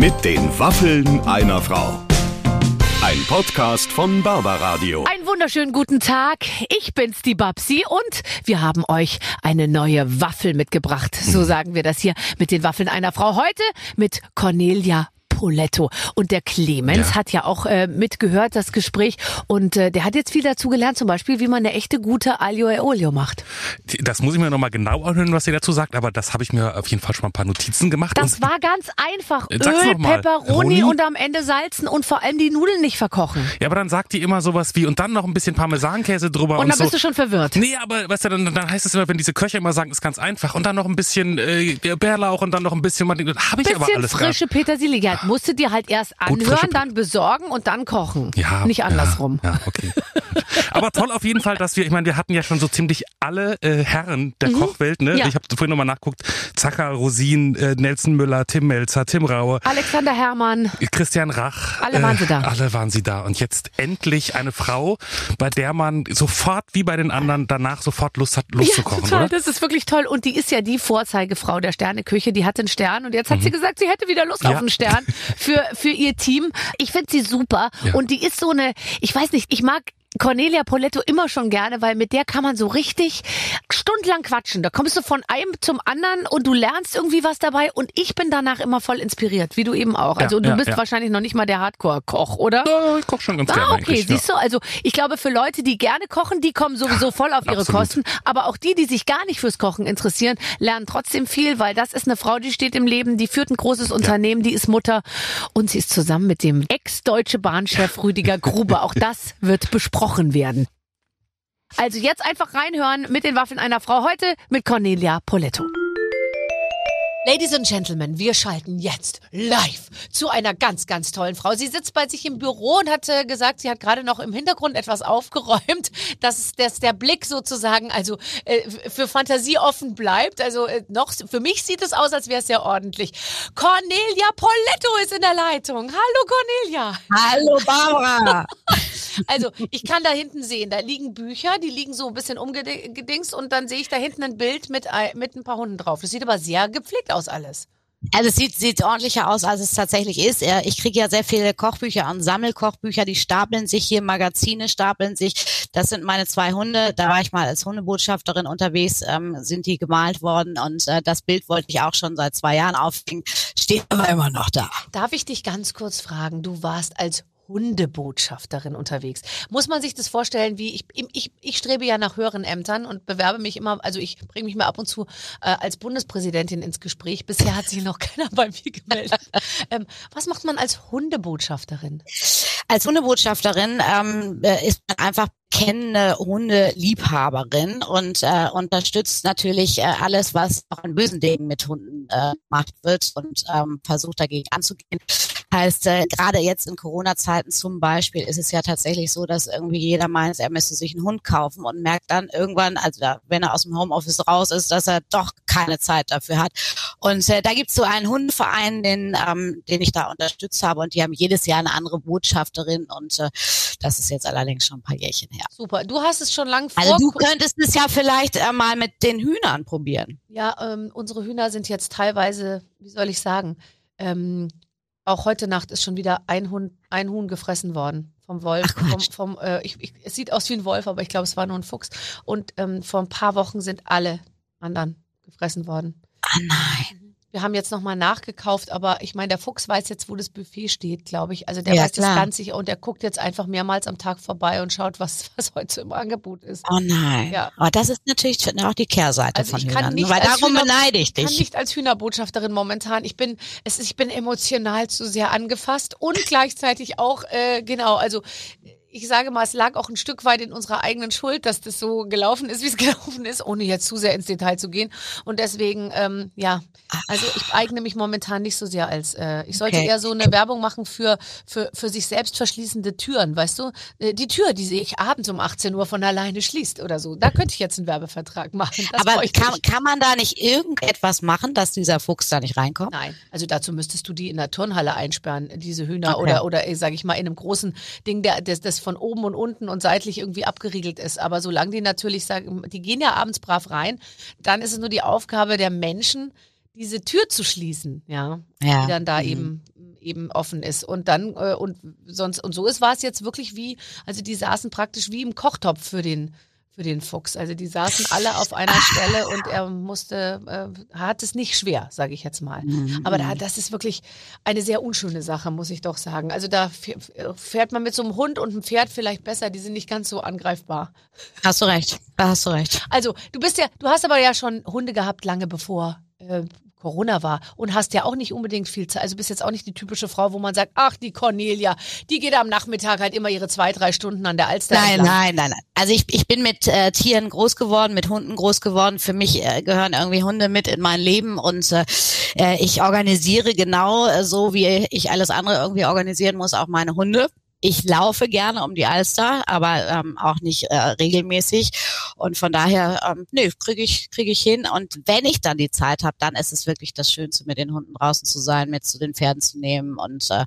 Mit den Waffeln einer Frau. Ein Podcast von Barbaradio. Einen wunderschönen guten Tag. Ich bin's, die Babsi, und wir haben euch eine neue Waffel mitgebracht. So sagen wir das hier mit den Waffeln einer Frau. Heute mit Cornelia Poletto. Und der Clemens Ja. hat ja auch äh, mitgehört, das Gespräch. Und äh, der hat jetzt viel dazu gelernt, zum Beispiel, wie man eine echte gute Aglio e Olio macht. Das muss ich mir nochmal genau anhören, was sie dazu sagt, aber das habe ich mir auf jeden Fall schon mal ein paar Notizen gemacht. Das war ganz einfach. Äh, Öl, noch mal. Pepperoni Roni? und am Ende salzen und vor allem die Nudeln nicht verkochen. ja, aber dann sagt die immer sowas wie und dann noch ein bisschen Parmesankäse drüber und, Und dann so. bist du schon verwirrt. Nee, aber weißt du, dann, dann heißt es immer, wenn diese Köche immer sagen, ist ganz einfach und dann noch ein bisschen äh, Bärlauch und dann noch ein bisschen, habe ich aber Bisschen alles frische Petersilie gehabt. Musst du dir halt erst anhören, dann besorgen und dann kochen. Ja, Nicht andersrum. Ja, ja okay. Aber toll auf jeden Fall, dass wir, ich meine, wir hatten ja schon so ziemlich alle äh, Herren der Kochwelt, ne? Mhm. Ja. Ich habe vorhin nochmal nachguckt. Zacher, Rosin, äh, Nelson Müller, Tim Melzer, Tim Raue, Alexander Herrmann. Christian Rach. Alle waren sie da. Alle waren sie da. Und jetzt endlich eine Frau, bei der man sofort, wie bei den anderen, danach sofort Lust hat, Lust zu kochen, total. oder? Das ist wirklich toll. Und die ist ja die Vorzeigefrau der Sterneküche. Die hat einen Stern und jetzt hat sie gesagt, sie hätte wieder Lust Mhm. Ja. auf einen Stern für, für ihr Team. Ich finde sie super. Ja. Und die ist so eine, ich weiß nicht, ich mag Cornelia Poletto immer schon gerne, weil mit der kann man so richtig stundenlang quatschen. Da kommst du von einem zum anderen und du lernst irgendwie was dabei und ich bin danach immer voll inspiriert, wie du eben auch. Ja, Also du ja, bist ja. wahrscheinlich noch nicht mal der Hardcore-Koch, oder? Ja, ich koche schon ganz gerne Ah, okay, eigentlich. siehst ja. du, also ich glaube für Leute, die gerne kochen, die kommen sowieso voll auf ihre absolut. Kosten, aber auch die, die sich gar nicht fürs Kochen interessieren, lernen trotzdem viel, weil das ist eine Frau, die steht im Leben, die führt ein großes Unternehmen, die ist Mutter und sie ist zusammen mit dem ex-deutsche Bahnchef Rüdiger Grube. Auch das wird besprochen werden. Also jetzt einfach reinhören mit den Waffeln einer Frau heute mit Cornelia Poletto. Ladies and Gentlemen, wir schalten jetzt live zu einer ganz, ganz tollen Frau. Sie sitzt bei sich im Büro und hat äh, gesagt, sie hat gerade noch im Hintergrund etwas aufgeräumt, dass, dass der Blick sozusagen also äh, für Fantasie offen bleibt. Also äh, noch für mich sieht es aus, als wäre es sehr ordentlich. Cornelia Poletto ist in der Leitung. Hallo Cornelia. Hallo Barbara. Also ich kann da hinten sehen, da liegen Bücher, die liegen so ein bisschen umgedingst und dann sehe ich da hinten ein Bild mit, ein- mit ein paar Hunden drauf. Das sieht aber sehr gepflegt aus alles. Also es sieht, sieht ordentlicher aus, als es tatsächlich ist. Ich kriege ja sehr viele Kochbücher und Sammelkochbücher, die stapeln sich hier, Magazine stapeln sich. Das sind meine zwei Hunde. Da war ich mal als Hundebotschafterin unterwegs, ähm, sind die gemalt worden und äh, das Bild wollte ich auch schon seit zwei Jahren aufhängen. Steht aber immer noch da. Darf ich dich ganz kurz fragen? Du warst als Hundebotschafterin unterwegs. Muss man sich das vorstellen, wie ich, ich, ich strebe ja nach höheren Ämtern und bewerbe mich immer, also ich bringe mich mal ab und zu äh, als Bundespräsidentin ins Gespräch. Bisher hat sich noch keiner bei mir gemeldet. ähm, was macht man als Hundebotschafterin? Als Hundebotschafterin ähm, äh, ist man einfach kennende Hundeliebhaberin und äh, unterstützt natürlich äh, alles, was auch an bösen Dingen mit Hunden äh, gemacht wird und ähm, versucht dagegen anzugehen. Heißt, äh, gerade jetzt in Corona-Zeiten zum Beispiel ist es ja tatsächlich so, dass irgendwie jeder meint, er müsste sich einen Hund kaufen und merkt dann irgendwann, also wenn er aus dem Homeoffice raus ist, dass er doch keine Zeit dafür hat. Und äh, da gibt's so einen Hundeverein, den, ähm, den ich da unterstützt habe und die haben jedes Jahr eine andere Botschafterin und äh, das ist jetzt allerdings schon ein paar Jährchen her. Super. Du hast es schon lange vor. Also du könntest es ja vielleicht äh, mal mit den Hühnern probieren. Ja, ähm, unsere Hühner sind jetzt teilweise, wie soll ich sagen, ähm, auch heute Nacht ist schon wieder ein Hund, ein Huhn gefressen worden vom Wolf. Ach, vom, vom, äh, ich, ich, es sieht aus wie ein Wolf, aber ich glaube, es war nur ein Fuchs. Und ähm, vor ein paar Wochen sind alle anderen gefressen worden. Ah nein. Wir haben jetzt nochmal nachgekauft, aber ich meine, der Fuchs weiß jetzt, wo das Buffet steht, glaube ich. Also der Ja, weiß das klar. ganz sicher und der guckt jetzt einfach mehrmals am Tag vorbei und schaut, was, was heute im Angebot ist. Oh nein. Ja. Aber das ist natürlich auch die Kehrseite Also von ich kann Hühnern. nicht weil darum Hühner- beneide ich kann dich. nicht als Hühnerbotschafterin momentan. Ich bin, es ist, ich bin emotional zu sehr angefasst und gleichzeitig auch, äh, genau, also ich sage mal, es lag auch ein Stück weit in unserer eigenen Schuld, dass das so gelaufen ist, wie es gelaufen ist, ohne jetzt zu sehr ins Detail zu gehen. Und deswegen, ähm, ja, also ich eigne mich momentan nicht so sehr als, äh, ich sollte Okay. eher so eine Werbung machen für, für, für sich selbst verschließende Türen, weißt du? Äh, Die Tür, die sich abends um 18 Uhr von alleine schließt oder so. Da könnte ich jetzt einen Werbevertrag machen. Das Aber kann, kann man da nicht irgendetwas machen, dass dieser Fuchs da nicht reinkommt? Nein, also dazu müsstest du die in der Turnhalle einsperren, diese Hühner Okay. oder oder sage ich mal in einem großen Ding, der das, das von oben und unten und seitlich irgendwie abgeriegelt ist. Aber solange die natürlich sagen, die gehen ja abends brav rein, dann ist es nur die Aufgabe der Menschen, diese Tür zu schließen, ja, Ja. die dann da Mhm. eben eben offen ist und dann äh, und sonst und so ist war es jetzt wirklich wie also die saßen praktisch wie im Kochtopf für den für den Fuchs. Also die saßen alle auf einer Stelle und er musste, äh, hat es nicht schwer, sage ich jetzt mal. Mhm. Aber da, das ist wirklich eine sehr unschöne Sache, muss ich doch sagen. Also da fährt man mit so einem Hund und einem Pferd vielleicht besser, die sind nicht ganz so angreifbar. Hast du recht, da hast du recht. Also du bist ja, du hast aber ja schon Hunde gehabt lange bevor äh, Corona war und hast ja auch nicht unbedingt viel Zeit. Also bist jetzt auch nicht die typische Frau, wo man sagt, ach, die Cornelia, die geht am Nachmittag halt immer ihre zwei, drei Stunden an der Alster. Nein, entlang. nein, nein, nein. Also ich, ich bin mit äh, Tieren groß geworden, mit Hunden groß geworden. Für mich äh, gehören irgendwie Hunde mit in mein Leben und äh, äh, ich organisiere genau äh, so, wie ich alles andere irgendwie organisieren muss, auch meine Hunde. Ich laufe gerne um die Alster, aber ähm, auch nicht äh, regelmäßig. Und von daher, ähm, nee, kriege ich, krieg ich hin. Und wenn ich dann die Zeit habe, dann ist es wirklich das Schönste, mit den Hunden draußen zu sein, mit zu den Pferden zu nehmen und äh,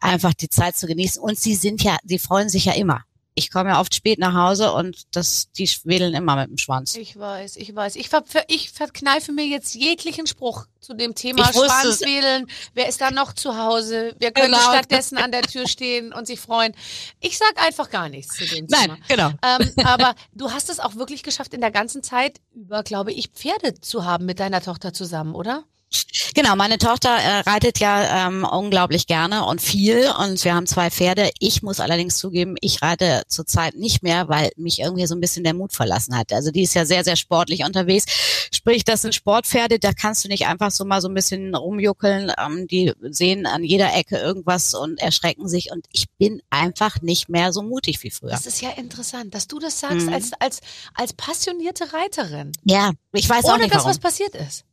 einfach die Zeit zu genießen. Und sie sind ja, sie freuen sich ja immer ich komme ja oft spät nach Hause und das, die wedeln immer mit dem Schwanz. Ich weiß, ich weiß. Ich, ver, ich verkneife mir jetzt jeglichen Spruch zu dem Thema. Schwanzwedeln. Wer ist da noch zu Hause? Wer könnte Genau. stattdessen an der Tür stehen und sich freuen? Ich sag einfach gar nichts zu dem Thema. Nein, genau. Ähm, aber du hast es auch wirklich geschafft, in der ganzen Zeit über, glaube ich, Pferde zu haben mit deiner Tochter zusammen, oder? Genau, meine Tochter äh, reitet ja ähm, unglaublich gerne und viel und wir haben zwei Pferde. Ich muss allerdings zugeben, ich reite zurzeit nicht mehr, weil mich irgendwie so ein bisschen der Mut verlassen hat. Also die ist ja sehr, sehr sportlich unterwegs. Sprich, das sind Sportpferde, da kannst du nicht einfach so mal so ein bisschen rumjuckeln. Ähm, die sehen an jeder Ecke irgendwas und erschrecken sich und ich bin einfach nicht mehr so mutig wie früher. Das ist ja interessant, dass du das sagst Mhm. als, als, als passionierte Reiterin. Ja, ich weiß auch Ohne nicht dass warum. was passiert ist.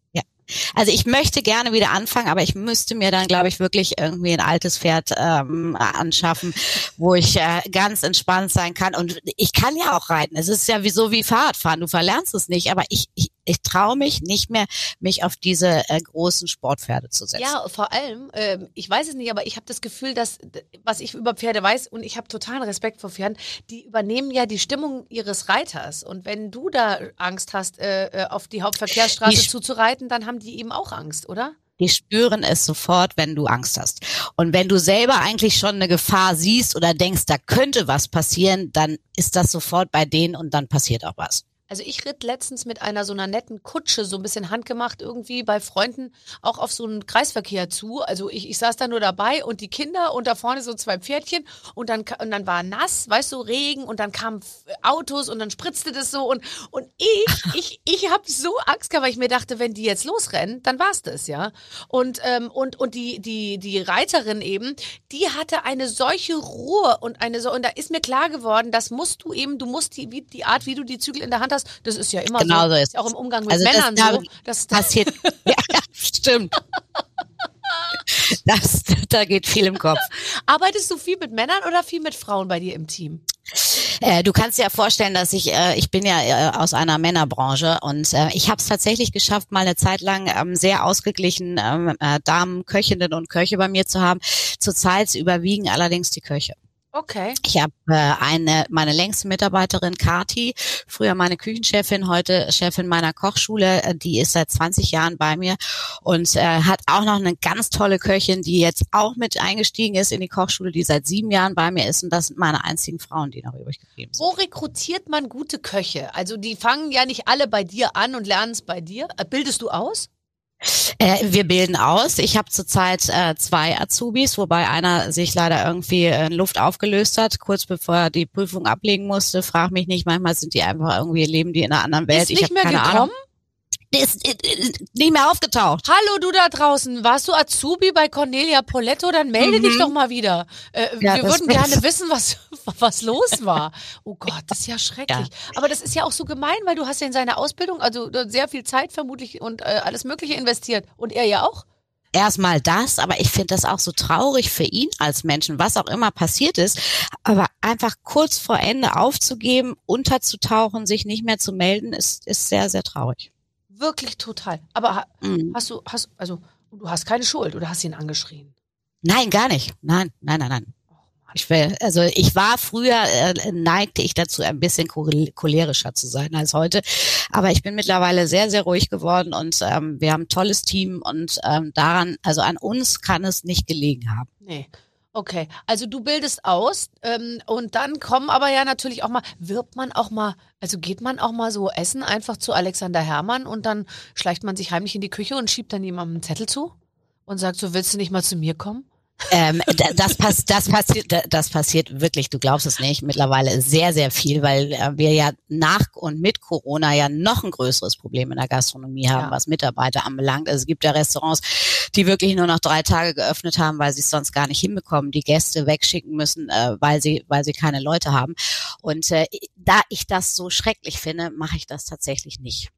Also ich möchte gerne wieder anfangen, aber ich müsste mir dann, glaube ich, wirklich irgendwie ein altes Pferd ähm, anschaffen, wo ich äh, ganz entspannt sein kann. Und ich kann ja auch reiten. Es ist ja wie so wie Fahrradfahren. Du verlernst es nicht, aber ich, ich, ich traue mich nicht mehr, mich auf diese äh, großen Sportpferde zu setzen. Ja, vor allem, ähm, ich weiß es nicht, aber ich habe das Gefühl, dass, was ich über Pferde weiß, und ich habe totalen Respekt vor Pferden, die übernehmen ja die Stimmung ihres Reiters. Und wenn du da Angst hast, äh, äh, auf die Hauptverkehrsstraße Die- zuzureiten, dann haben die eben auch Angst, oder? Die spüren es sofort, wenn du Angst hast. Und wenn du selber eigentlich schon eine Gefahr siehst oder denkst, da könnte was passieren, dann ist das sofort bei denen und dann passiert auch was. Also ich ritt letztens mit einer so einer netten Kutsche, so ein bisschen handgemacht irgendwie bei Freunden auch auf so einen Kreisverkehr zu. Also ich, ich saß da nur dabei und die Kinder und da vorne so zwei Pferdchen und dann, und dann war nass, weißt du, Regen und dann kamen Autos und dann spritzte das so und, und ich, ich, ich habe so Angst gehabt, weil ich mir dachte, wenn die jetzt losrennen, dann war's das, ja. Und, ähm, und, und die, die, die Reiterin eben, die hatte eine solche Ruhe und eine so, und da ist mir klar geworden, das musst du eben, du musst die, wie, die Art, wie du die Zügel in der Hand hast, das ist ja immer Genau so, so ist auch im Umgang mit Also das Männern da- so. Das, das, passiert. ja, stimmt. Das, da geht viel im Kopf. arbeitest du viel mit Männern oder viel mit Frauen bei dir im Team? Äh, du kannst dir ja vorstellen, dass ich, äh, ich bin ja äh, aus einer Männerbranche und äh, ich habe es tatsächlich geschafft, mal eine Zeit lang ähm, sehr ausgeglichen ähm, äh, Damen, Köchinnen und Köche bei mir zu haben. Zurzeit überwiegen allerdings die Köche. Okay. Ich habe äh, eine meine längste Mitarbeiterin Kati, früher meine Küchenchefin, heute Chefin meiner Kochschule, äh, die ist seit 20 Jahren bei mir und äh, hat auch noch eine ganz tolle Köchin, die jetzt auch mit eingestiegen ist in die Kochschule, die seit sieben Jahren bei mir ist und das sind meine einzigen Frauen, die noch übrig geblieben sind. Wo rekrutiert man gute Köche? Also die fangen ja nicht alle bei dir an und lernen es bei dir. Äh, Bildest du aus? Äh, wir bilden aus. Ich habe zurzeit äh, zwei Azubis, wobei einer sich leider irgendwie in Luft aufgelöst hat, kurz bevor er die Prüfung ablegen musste. Frag mich nicht, manchmal sind die einfach irgendwie, leben die in einer anderen Welt. Ist ich mehr keine gekommen? Ahnung. Der ist, äh, äh, nicht mehr aufgetaucht. Hallo du da draußen, warst du Azubi bei Cornelia Poletto? Dann melde dich doch mal wieder. Äh, Mhm. Ja, wir würden gerne wissen, was, was los war. Oh Gott, das ist ja schrecklich. Aber das ist ja auch so gemein, weil du hast ja in seine Ausbildung also äh, sehr viel Zeit vermutlich und äh, alles Mögliche investiert. Und er ja auch. Erstmal das, aber ich finde das auch so traurig für ihn als Menschen, was auch immer passiert ist. Aber einfach kurz vor Ende aufzugeben, unterzutauchen, sich nicht mehr zu melden, ist, ist sehr, sehr traurig. Wirklich total. Aber Mhm. hast du, hast, also, du hast keine Schuld oder hast ihn angeschrien? Nein, gar nicht. Nein, nein, nein, nein. Ich will, also ich war früher, äh, neigte ich dazu, ein bisschen cholerischer zu sein als heute. Aber ich bin mittlerweile sehr, sehr ruhig geworden und ähm, wir haben ein tolles Team und ähm, daran, also an uns kann es nicht gelegen haben. Nee. Okay, also du bildest aus ähm, und dann kommen aber ja natürlich auch mal, wirbt man auch mal, also geht man auch mal so essen einfach zu Alexander Herrmann und dann schleicht man sich heimlich in die Küche und schiebt dann jemandem einen Zettel zu und sagt so, willst du nicht mal zu mir kommen? Ähm, das, pass, das, passiert, das passiert wirklich, du glaubst es nicht, mittlerweile sehr, sehr viel, weil äh, wir ja nach und mit Corona ja noch ein größeres Problem in der Gastronomie haben, ja. was Mitarbeiter anbelangt. Also es gibt ja Restaurants, die wirklich nur noch drei Tage geöffnet haben, weil sie es sonst gar nicht hinbekommen, die Gäste wegschicken müssen, äh, weil sie, weil sie keine Leute haben. Und äh, da ich das so schrecklich finde, mache ich das tatsächlich nicht.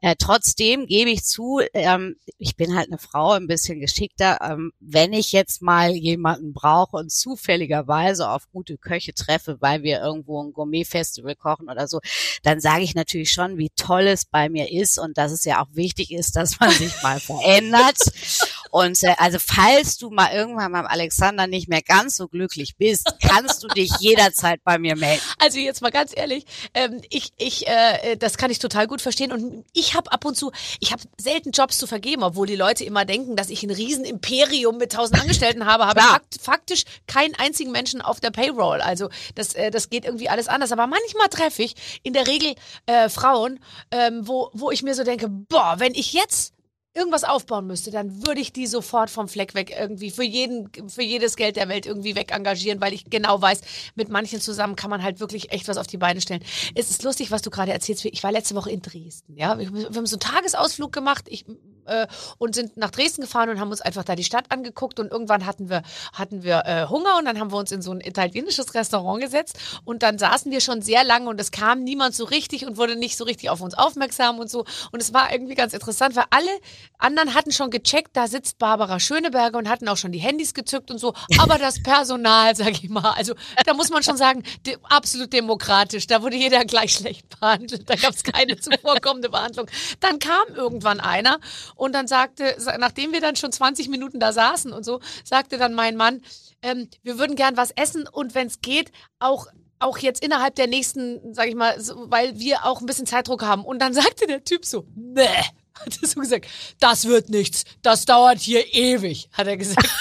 Äh, trotzdem gebe ich zu, ähm, ich bin halt eine Frau, ein bisschen geschickter. Ähm, wenn ich jetzt mal jemanden brauche und zufälligerweise auf gute Köche treffe, weil wir irgendwo ein Gourmet-Festival kochen oder so, dann sage ich natürlich schon, wie toll es bei mir ist und dass es ja auch wichtig ist, dass man sich mal verändert. Und äh, also falls du mal irgendwann beim Alexander nicht mehr ganz so glücklich bist, kannst du dich jederzeit bei mir melden. Also jetzt mal ganz ehrlich, ähm, ich, ich, äh, das kann ich total gut verstehen. Und ich habe ab und zu, ich habe selten Jobs zu vergeben, obwohl die Leute immer denken, dass ich ein Riesenimperium mit tausend Angestellten habe, habe ich faktisch keinen einzigen Menschen auf der Payroll. Also das, äh, das geht irgendwie alles anders. Aber manchmal treffe ich in der Regel äh, Frauen, ähm, wo, wo ich mir so denke, boah, wenn ich jetzt irgendwas aufbauen müsste, dann würde ich die sofort vom Fleck weg irgendwie für jeden, für jedes Geld der Welt irgendwie weg engagieren, weil ich genau weiß, mit manchen zusammen kann man halt wirklich echt was auf die Beine stellen. Es ist lustig, was du gerade erzählst. Ich war letzte Woche in Dresden, ja. Wir, haben so einen Tagesausflug gemacht. Ich äh, und sind nach Dresden gefahren und haben uns einfach da die Stadt angeguckt. Und irgendwann hatten wir hatten wir äh, Hunger und dann haben wir uns in so ein italienisches Restaurant gesetzt. Und dann saßen wir schon sehr lange und es kam niemand so richtig und wurde nicht so richtig auf uns aufmerksam und so. Und es war irgendwie ganz interessant, weil alle anderen hatten schon gecheckt, da sitzt Barbara Schöneberger und hatten auch schon die Handys gezückt und so, aber das Personal, sag ich mal, also da muss man schon sagen, de absolut demokratisch, da wurde jeder gleich schlecht behandelt, da gab es keine zuvorkommende Behandlung. Dann kam irgendwann einer und dann sagte, nachdem wir dann schon 20 Minuten da saßen und so, sagte dann mein Mann, ähm, wir würden gern was essen und wenn es geht, auch auch jetzt innerhalb der nächsten, sag ich mal, so, weil wir auch ein bisschen Zeitdruck haben. Und dann sagte der Typ so, nee, hat er so gesagt, das wird nichts, das dauert hier ewig, hat er gesagt.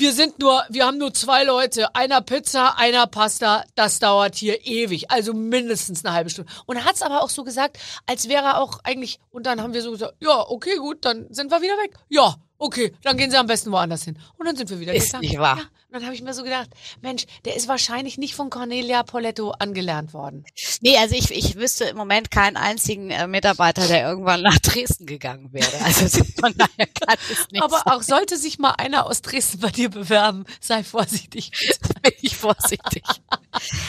wir sind nur, wir haben nur zwei Leute, einer Pizza, einer Pasta, das dauert hier ewig, also mindestens eine halbe Stunde. Und er hat es aber auch so gesagt, als wäre er auch eigentlich, und dann haben wir so gesagt, ja, okay, gut, dann sind wir wieder weg. Ja, okay, dann gehen Sie am besten woanders hin. Und dann sind wir wieder Ist gegangen. nicht wahr. Ja, und dann habe ich mir so gedacht, Mensch, der ist wahrscheinlich nicht von Cornelia Poletto angelernt worden. Nee, also ich, ich wüsste im Moment keinen einzigen äh, Mitarbeiter, der irgendwann nach Dresden gegangen wäre. Also von daher kann es nicht Aber sein. auch sollte sich mal einer aus Dresden bei dir bewerben, sei vorsichtig. Bin ich vorsichtig.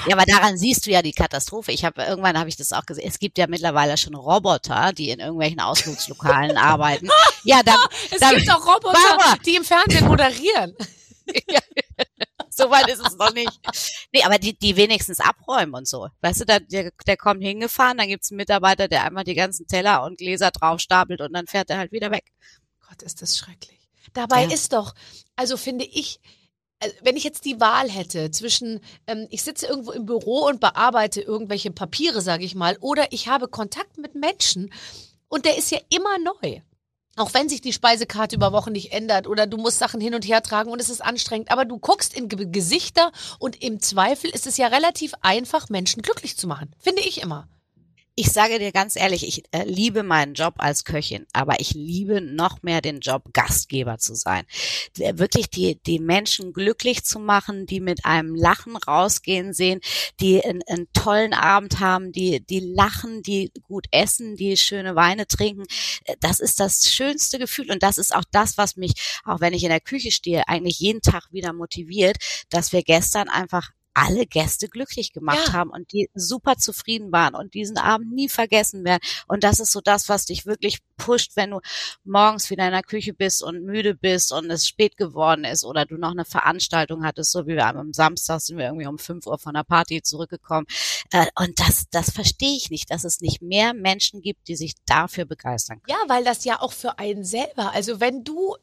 ja, aber daran siehst du ja die Katastrophe. Ich habe irgendwann habe ich das auch gesehen. Es gibt ja mittlerweile schon Roboter, die in irgendwelchen Ausflugslokalen arbeiten. Ja, dann, es dann, gibt auch Roboter, Barbara. die im Fernsehen moderieren. ja. So weit ist es noch nicht. Nee, aber die, die wenigstens abräumen und so. Weißt du, da, der, der kommt hingefahren, dann gibt's einen Mitarbeiter, der einmal die ganzen Teller und Gläser draufstapelt und dann fährt er halt wieder weg. Gott, ist das schrecklich. Dabei Ja. ist doch, also finde ich, also wenn ich jetzt die Wahl hätte zwischen, ähm, ich sitze irgendwo im Büro und bearbeite irgendwelche Papiere, sage ich mal, oder ich habe Kontakt mit Menschen und der ist ja immer neu. Auch wenn sich die Speisekarte über Wochen nicht ändert oder du musst Sachen hin und her tragen und es ist anstrengend, aber du guckst in Ge Gesichter und im Zweifel ist es ja relativ einfach, Menschen glücklich zu machen. Finde ich immer. Ich sage dir ganz ehrlich, ich äh, liebe meinen Job als Köchin, aber ich liebe noch mehr den Job, Gastgeber zu sein. Wirklich die, die Menschen glücklich zu machen, die mit einem Lachen rausgehen sehen, die einen, einen tollen Abend haben, die, die lachen, die gut essen, die schöne Weine trinken. Äh, Das ist das schönste Gefühl und das ist auch das, was mich, auch wenn ich in der Küche stehe, eigentlich jeden Tag wieder motiviert, dass wir gestern einfach alle Gäste glücklich gemacht Ja. haben und die super zufrieden waren und diesen Abend nie vergessen werden. Und das ist so das, was dich wirklich pusht, wenn du morgens wieder in der Küche bist und müde bist und es spät geworden ist oder du noch eine Veranstaltung hattest, so wie wir am Samstag sind wir irgendwie um 5 Uhr von der Party zurückgekommen. Äh, Und das, das verstehe ich nicht, dass es nicht mehr Menschen gibt, die sich dafür begeistern können. Ja, weil das ja auch für einen selber, also wenn du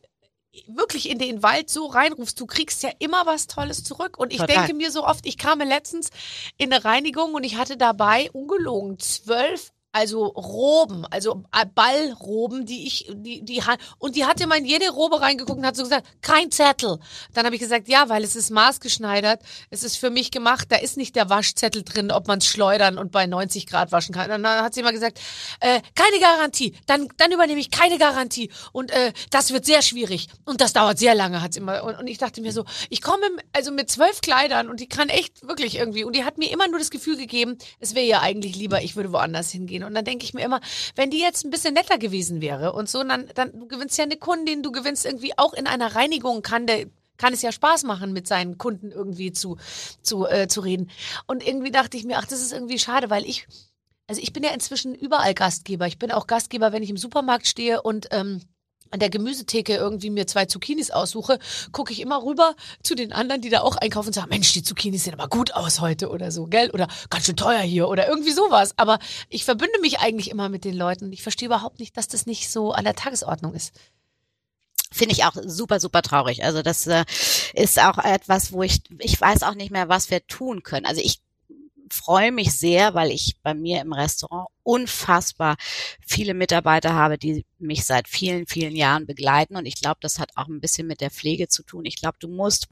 wirklich in den Wald so reinrufst, du kriegst ja immer was Tolles zurück. Und ich Total. denke mir so oft, ich kam letztens in eine Reinigung und ich hatte dabei ungelogen zwölf also Roben, also äh, Ballroben, die ich, die, die, und die hat immer in jede Robe reingeguckt und hat so gesagt, kein Zettel. Dann habe ich gesagt, ja, weil es ist maßgeschneidert, es ist für mich gemacht, da ist nicht der Waschzettel drin, ob man es schleudern und bei 90 Grad waschen kann. Und dann hat sie immer gesagt, äh, keine Garantie, dann, dann übernehme ich keine Garantie und äh, das wird sehr schwierig und das dauert sehr lange, hat sie immer. Und, und ich dachte mir so, ich komme also mit zwölf Kleidern und die kann echt wirklich irgendwie, und die hat mir immer nur das Gefühl gegeben, es wäre ja eigentlich lieber, ich würde woanders hingehen. Und dann denke ich mir immer, wenn die jetzt ein bisschen netter gewesen wäre und so, dann, dann du gewinnst ja eine Kundin, du gewinnst irgendwie auch in einer Reinigung, kann der kann es ja Spaß machen, mit seinen Kunden irgendwie zu, zu, äh, zu reden. Und irgendwie dachte ich mir, ach, das ist irgendwie schade, weil ich, also ich bin ja inzwischen überall Gastgeber. Ich bin auch Gastgeber, wenn ich im Supermarkt stehe und ähm, an der Gemüsetheke irgendwie mir zwei Zucchinis aussuche, gucke ich immer rüber zu den anderen, die da auch einkaufen und sage, Mensch, die Zucchinis sehen aber gut aus heute oder so, gell? Oder ganz schön teuer hier oder irgendwie sowas. Aber ich verbünde mich eigentlich immer mit den Leuten ich verstehe überhaupt nicht, dass das nicht so an der Tagesordnung ist. Finde ich auch super, super traurig. Also das äh, ist auch etwas, wo ich, ich weiß auch nicht mehr, was wir tun können. Also ich freue mich sehr, weil ich bei mir im Restaurant unfassbar viele Mitarbeiter habe, die mich seit vielen, vielen Jahren begleiten. Und ich glaube, das hat auch ein bisschen mit der Pflege zu tun. Ich glaube, du musst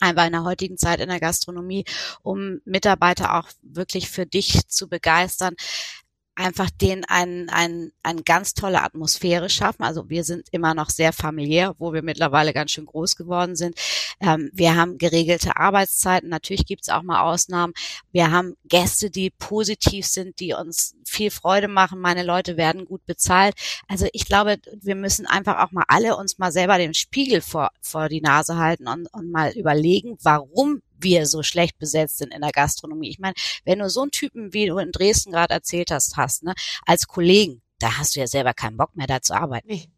einfach in der heutigen Zeit in der Gastronomie, um Mitarbeiter auch wirklich für dich zu begeistern, einfach denen ein, ein, eine ganz tolle Atmosphäre schaffen. Also wir sind immer noch sehr familiär, wo wir mittlerweile ganz schön groß geworden sind. Ähm, wir haben geregelte Arbeitszeiten. Natürlich gibt es auch mal Ausnahmen. Wir haben Gäste, die positiv sind, die uns viel Freude machen. Meine Leute werden gut bezahlt. Also ich glaube, wir müssen einfach auch mal alle uns mal selber den Spiegel vor, vor die Nase halten und, und mal überlegen, warum wir so schlecht besetzt sind in der Gastronomie. Ich meine, wenn du so einen Typen, wie du in Dresden gerade erzählt hast, hast, ne, als Kollegen, da hast du ja selber keinen Bock mehr da zu arbeiten. Nee.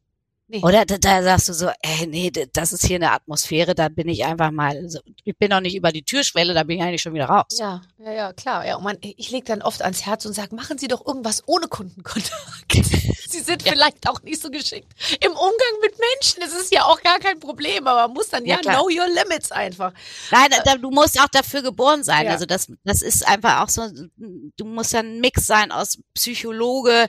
Nee. Oder da, da sagst du so, ey, nee, das ist hier eine Atmosphäre, da bin ich einfach mal, so, ich bin noch nicht über die Türschwelle, da bin ich eigentlich schon wieder raus. Ja, ja, ja, klar. Ja, und man, ich lege dann oft ans Herz und sage, machen Sie doch irgendwas ohne Kundenkontakt. Sie sind vielleicht auch nicht so geschickt im Umgang mit Menschen. Das ist ja auch gar kein Problem, aber man muss dann ja, Ja, know your limits einfach. Nein, da, du musst auch dafür geboren sein. Ja. Also das, das ist einfach auch so, du musst ja ein Mix sein aus Psychologe,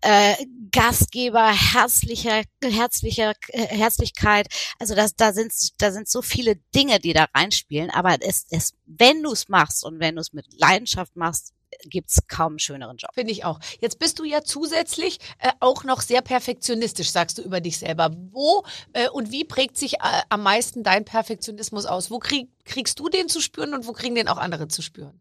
äh, Gastgeber, herzlicher, herzlicher, äh, Herzlichkeit. Also das, da sind, da sind so viele Dinge, die da reinspielen. Aber es, es, wenn du es machst und wenn du es mit Leidenschaft machst, gibt's kaum einen schöneren Job. Finde ich auch. Jetzt bist du ja zusätzlich äh, auch noch sehr perfektionistisch, sagst du über dich selber. Wo äh, und wie prägt sich äh, am meisten dein Perfektionismus aus? Wo krieg, kriegst du den zu spüren und wo kriegen den auch andere zu spüren?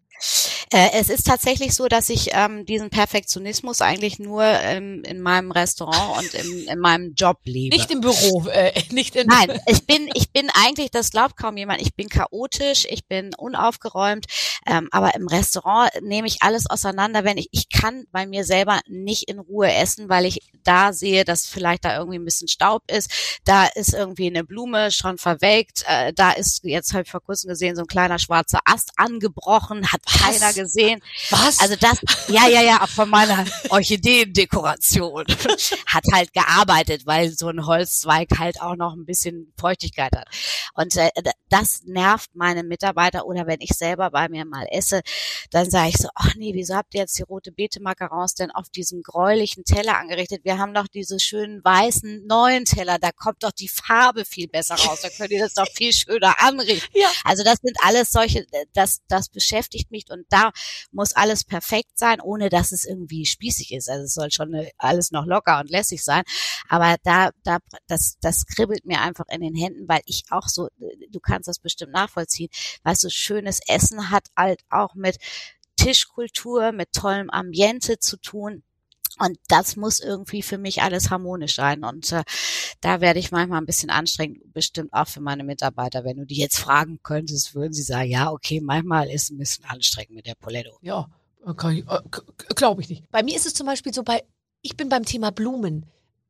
Äh, es ist tatsächlich so, dass ich ähm, diesen Perfektionismus eigentlich nur ähm, in meinem Restaurant und in, in meinem Job lebe. Nicht im Büro, äh, nicht in Nein, ich bin, ich bin eigentlich, das glaubt kaum jemand, ich bin chaotisch, ich bin unaufgeräumt, ähm, aber im Restaurant nehme ich alles auseinander, wenn ich, ich kann bei mir selber nicht in Ruhe essen, weil ich da sehe, dass vielleicht da irgendwie ein bisschen Staub ist, da ist irgendwie eine Blume schon verwelkt, äh, da ist, jetzt habe ich vor kurzem gesehen, so ein kleiner schwarzer Ast angebrochen, hat keiner gesehen. Was? Also das, ja, ja, ja, von meiner Orchideendekoration hat halt gearbeitet, weil so ein Holzzweig halt auch noch ein bisschen Feuchtigkeit hat. Und äh, das nervt meine Mitarbeiter oder wenn ich selber bei mir mal esse, dann sage ich so, ach nee, wieso habt ihr jetzt die rote Beete Macarons denn auf diesem gräulichen Teller angerichtet? Wir haben doch diese schönen weißen neuen Teller, da kommt doch die Farbe viel besser raus, da könnt ihr das doch viel schöner anrichten. Ja. Also das sind alles solche, das, das beschäftigt mich und da muss alles perfekt sein, ohne dass es irgendwie spießig ist. Also es soll schon äh, alles noch locker und lässig sein. Aber da, da, das, das kribbelt mir einfach in den Händen, weil ich auch so, äh, du kannst das bestimmt nachvollziehen, weißt du, schönes Essen hat halt auch mit Tischkultur, mit tollem Ambiente zu tun. Und das muss irgendwie für mich alles harmonisch sein. Und äh, da werde ich manchmal ein bisschen anstrengend, bestimmt auch für meine Mitarbeiter. Wenn du die jetzt fragen könntest, würden sie sagen, ja, okay, manchmal ist ein bisschen anstrengend mit der Poletto. Ja, glaube ich nicht. Bei mir ist es zum Beispiel so, bei, ich bin beim Thema Blumen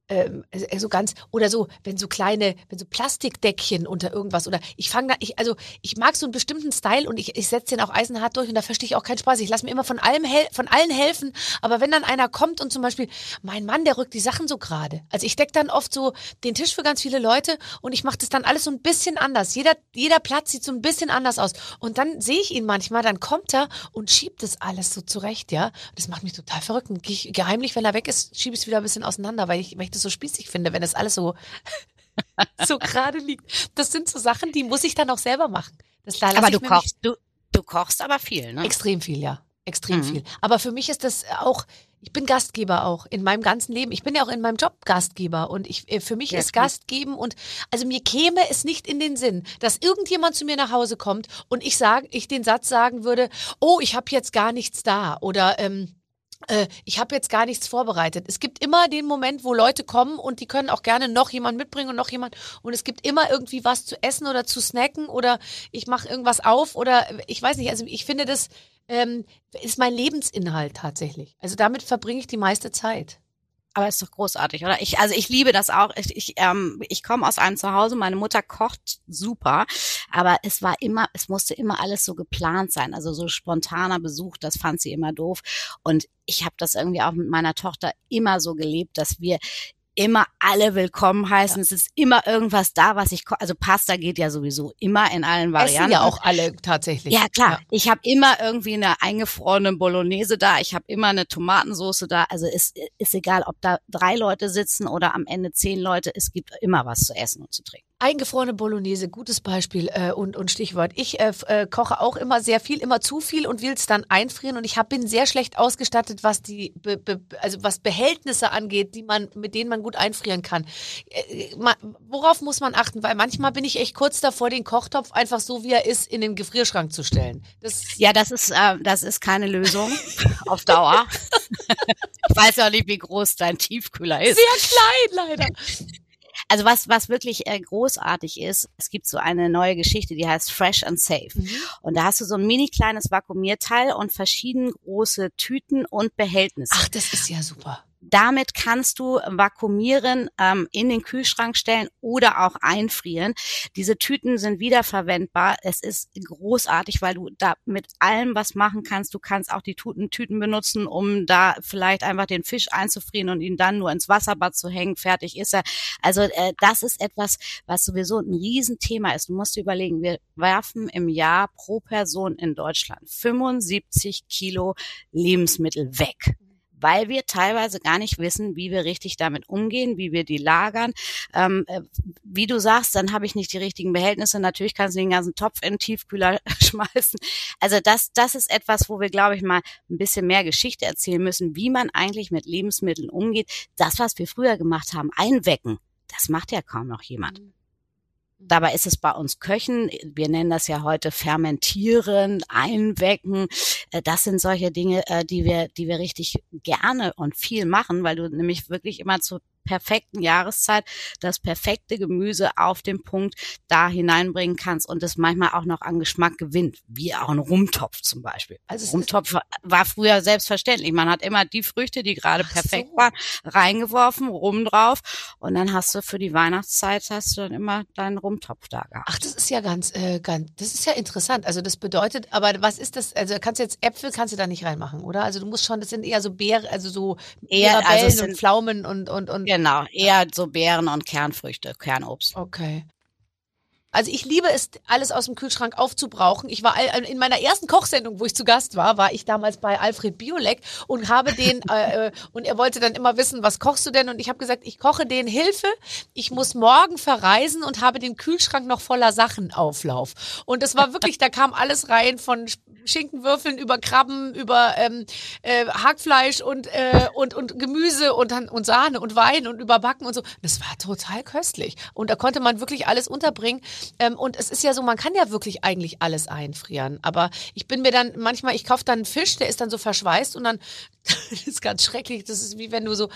ähm, äh, so ganz oder so, wenn so kleine, wenn so Plastikdeckchen unter irgendwas oder ich fange da, ich, also ich mag so einen bestimmten Style und ich, ich setze den auch eisenhart durch und da verstehe ich auch keinen Spaß. Ich lasse mir immer von allem von allen helfen, aber wenn dann einer kommt und zum Beispiel, mein Mann, der rückt die Sachen so gerade. Also ich decke dann oft so den Tisch für ganz viele Leute und ich mache das dann alles so ein bisschen anders. Jeder, jeder Platz sieht so ein bisschen anders aus. Und dann sehe ich ihn manchmal, dann kommt er und schiebt das alles so zurecht, ja. Das macht mich total verrückt. Und geheimlich, wenn er weg ist, schiebe ich es wieder ein bisschen auseinander, weil ich, ich das so spießig finde, wenn das alles so, so gerade liegt. Das sind so Sachen, die muss ich dann auch selber machen. Das, da aber du kochst, du, du kochst aber viel, ne? Extrem viel, ja. Extrem mhm. viel. Aber für mich ist das auch, ich bin Gastgeber auch in meinem ganzen Leben. Ich bin ja auch in meinem Job Gastgeber und ich äh, für mich ja, ist Gastgeben und also mir käme es nicht in den Sinn, dass irgendjemand zu mir nach Hause kommt und ich sage, ich den Satz sagen würde, oh, ich habe jetzt gar nichts da oder ähm, äh, ich habe jetzt gar nichts vorbereitet. Es gibt immer den Moment, wo Leute kommen und die können auch gerne noch jemand mitbringen und noch jemand. Und es gibt immer irgendwie was zu essen oder zu snacken oder ich mache irgendwas auf oder ich weiß nicht. Also ich finde, das ähm, ist mein Lebensinhalt tatsächlich. Also damit verbringe ich die meiste Zeit. Aber ist doch großartig, oder? Ich, also ich liebe das auch. Ich, ich, ähm, ich komme aus einem Zuhause, meine Mutter kocht super, aber es war immer, es musste immer alles so geplant sein. Also so spontaner Besuch, das fand sie immer doof. Und ich habe das irgendwie auch mit meiner Tochter immer so gelebt, dass wir immer alle willkommen heißen. Ja. Es ist immer irgendwas da, was ich, also Pasta geht ja sowieso immer in allen Varianten. Essen ja auch alle tatsächlich. Ja, klar. Ja. Ich habe immer irgendwie eine eingefrorene Bolognese da. Ich habe immer eine Tomatensauce da. Also es ist egal, ob da drei Leute sitzen oder am Ende zehn Leute. Es gibt immer was zu essen und zu trinken. Eingefrorene Bolognese, gutes Beispiel äh, und, und Stichwort. Ich äh, äh, koche auch immer sehr viel, immer zu viel und will es dann einfrieren und ich hab, bin sehr schlecht ausgestattet, was die be, be, also was Behältnisse angeht, die man mit denen man gut einfrieren kann. Äh, ma, worauf muss man achten? Weil manchmal bin ich echt kurz davor, den Kochtopf einfach so wie er ist in den Gefrierschrank zu stellen. Das ja, das ist äh, das ist keine Lösung auf Dauer. ich weiß ja nicht, wie groß dein Tiefkühler ist. Sehr klein leider. Also was, was wirklich äh, großartig ist, es gibt so eine neue Geschichte, die heißt Fresh and Safe. Mhm. Und da hast du so ein mini kleines Vakuumierteil und verschieden große Tüten und Behältnisse. Ach, das ist ja super. Damit kannst du vakuumieren, ähm, in den Kühlschrank stellen oder auch einfrieren. Diese Tüten sind wiederverwendbar. Es ist großartig, weil du da mit allem was machen kannst. Du kannst auch die Tüten, Tüten benutzen, um da vielleicht einfach den Fisch einzufrieren und ihn dann nur ins Wasserbad zu hängen. Fertig ist er. Also äh, das ist etwas, was sowieso ein Riesenthema ist. Du musst dir überlegen, wir werfen im Jahr pro Person in Deutschland 75 Kilo Lebensmittel weg weil wir teilweise gar nicht wissen, wie wir richtig damit umgehen, wie wir die lagern. Ähm, äh, wie du sagst, dann habe ich nicht die richtigen Behältnisse. Natürlich kannst du den ganzen Topf in den Tiefkühler schmeißen. Also das, das ist etwas, wo wir, glaube ich, mal ein bisschen mehr Geschichte erzählen müssen, wie man eigentlich mit Lebensmitteln umgeht. Das, was wir früher gemacht haben, einwecken, das macht ja kaum noch jemand. Mhm. Dabei ist es bei uns Köchen, wir nennen das ja heute fermentieren, einwecken. Äh, das sind solche Dinge, äh, die wir, die wir richtig gerne und viel machen, weil du nämlich wirklich immer zu perfekten Jahreszeit das perfekte Gemüse auf den Punkt da hineinbringen kannst und es manchmal auch noch an Geschmack gewinnt, wie auch ein Rumtopf zum Beispiel. Also Rumtopf war früher selbstverständlich. Man hat immer die Früchte, die gerade perfekt so. waren, reingeworfen, Rum drauf und dann hast du für die Weihnachtszeit hast du dann immer deinen Rumtopf da gehabt. Ach, das ist ja ganz, äh, ganz, das ist ja interessant. Also das bedeutet, aber was ist das? Also kannst du jetzt Äpfel kannst du da nicht reinmachen, oder? Also du musst schon, das sind eher so Beeren, also so eher also und Pflaumen und und und. Ja, Genau, eher so Beeren und Kernfrüchte, Kernobst. Okay. Also ich liebe es, alles aus dem Kühlschrank aufzubrauchen. Ich war in meiner ersten Kochsendung, wo ich zu Gast war, war ich damals bei Alfred Biolek und habe den äh, äh, und er wollte dann immer wissen, was kochst du denn? Und ich habe gesagt, ich koche den Hilfe. Ich muss morgen verreisen und habe den Kühlschrank noch voller Sachen Auflauf. Und das war wirklich, da kam alles rein von Schinkenwürfeln über Krabben, über ähm, äh, Hackfleisch und, äh, und, und Gemüse und, dann, und Sahne und Wein und überbacken und so. Das war total köstlich. Und da konnte man wirklich alles unterbringen. Ähm, und es ist ja so, man kann ja wirklich eigentlich alles einfrieren. Aber ich bin mir dann manchmal, ich kaufe dann einen Fisch, der ist dann so verschweißt und dann, das ist ganz schrecklich. Das ist wie wenn du so,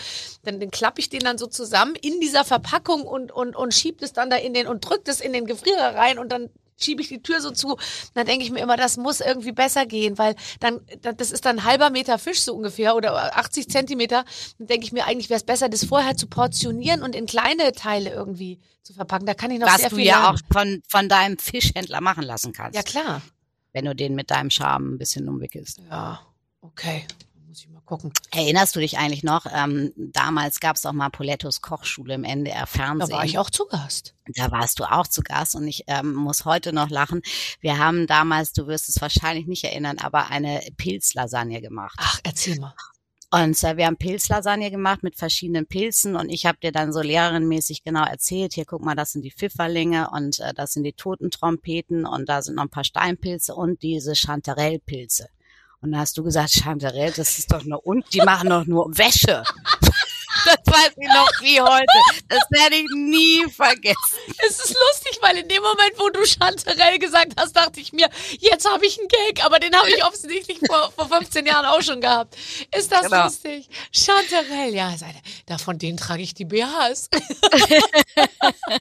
dann, dann klappe ich den dann so zusammen in dieser Verpackung und, und, und schiebt es dann da in den und drückt es in den Gefrierer rein und dann schiebe ich die Tür so zu. Dann denke ich mir immer, das muss irgendwie besser gehen, weil dann, das ist dann ein halber Meter Fisch so ungefähr oder 80 Zentimeter. Dann denke ich mir, eigentlich wäre es besser, das vorher zu portionieren und in kleine Teile irgendwie zu verpacken. Da kann ich noch Was sehr du viel ja lernen. auch von, von deinem Fischhändler machen lassen kannst. Ja, klar. Wenn du den mit deinem Charme ein bisschen umwickelst. Ja, okay. Gucken. Erinnerst du dich eigentlich noch? Ähm, damals gab es auch mal Polettos Kochschule im NDR Da Fernsehen. war ich auch zu Gast. Da warst du auch zu Gast und ich ähm, muss heute noch lachen. Wir haben damals, du wirst es wahrscheinlich nicht erinnern, aber eine Pilzlasagne gemacht. Ach, erzähl mal. Und äh, wir haben Pilzlasagne gemacht mit verschiedenen Pilzen und ich habe dir dann so lehrerinmäßig genau erzählt, hier guck mal, das sind die Pfifferlinge und äh, das sind die Totentrompeten und da sind noch ein paar Steinpilze und diese Chanterellpilze. Und da hast du gesagt, Chanterelle, das ist doch nur und die machen doch nur Wäsche. Das weiß ich noch wie heute. Das werde ich nie vergessen. Es ist lustig, weil in dem Moment, wo du Chanterelle gesagt hast, dachte ich mir, jetzt habe ich einen Gag, aber den habe ich offensichtlich vor, vor 15 Jahren auch schon gehabt. Ist das Genau. lustig? Chanterelle, ja, ist eine, da von denen trage ich die BHs.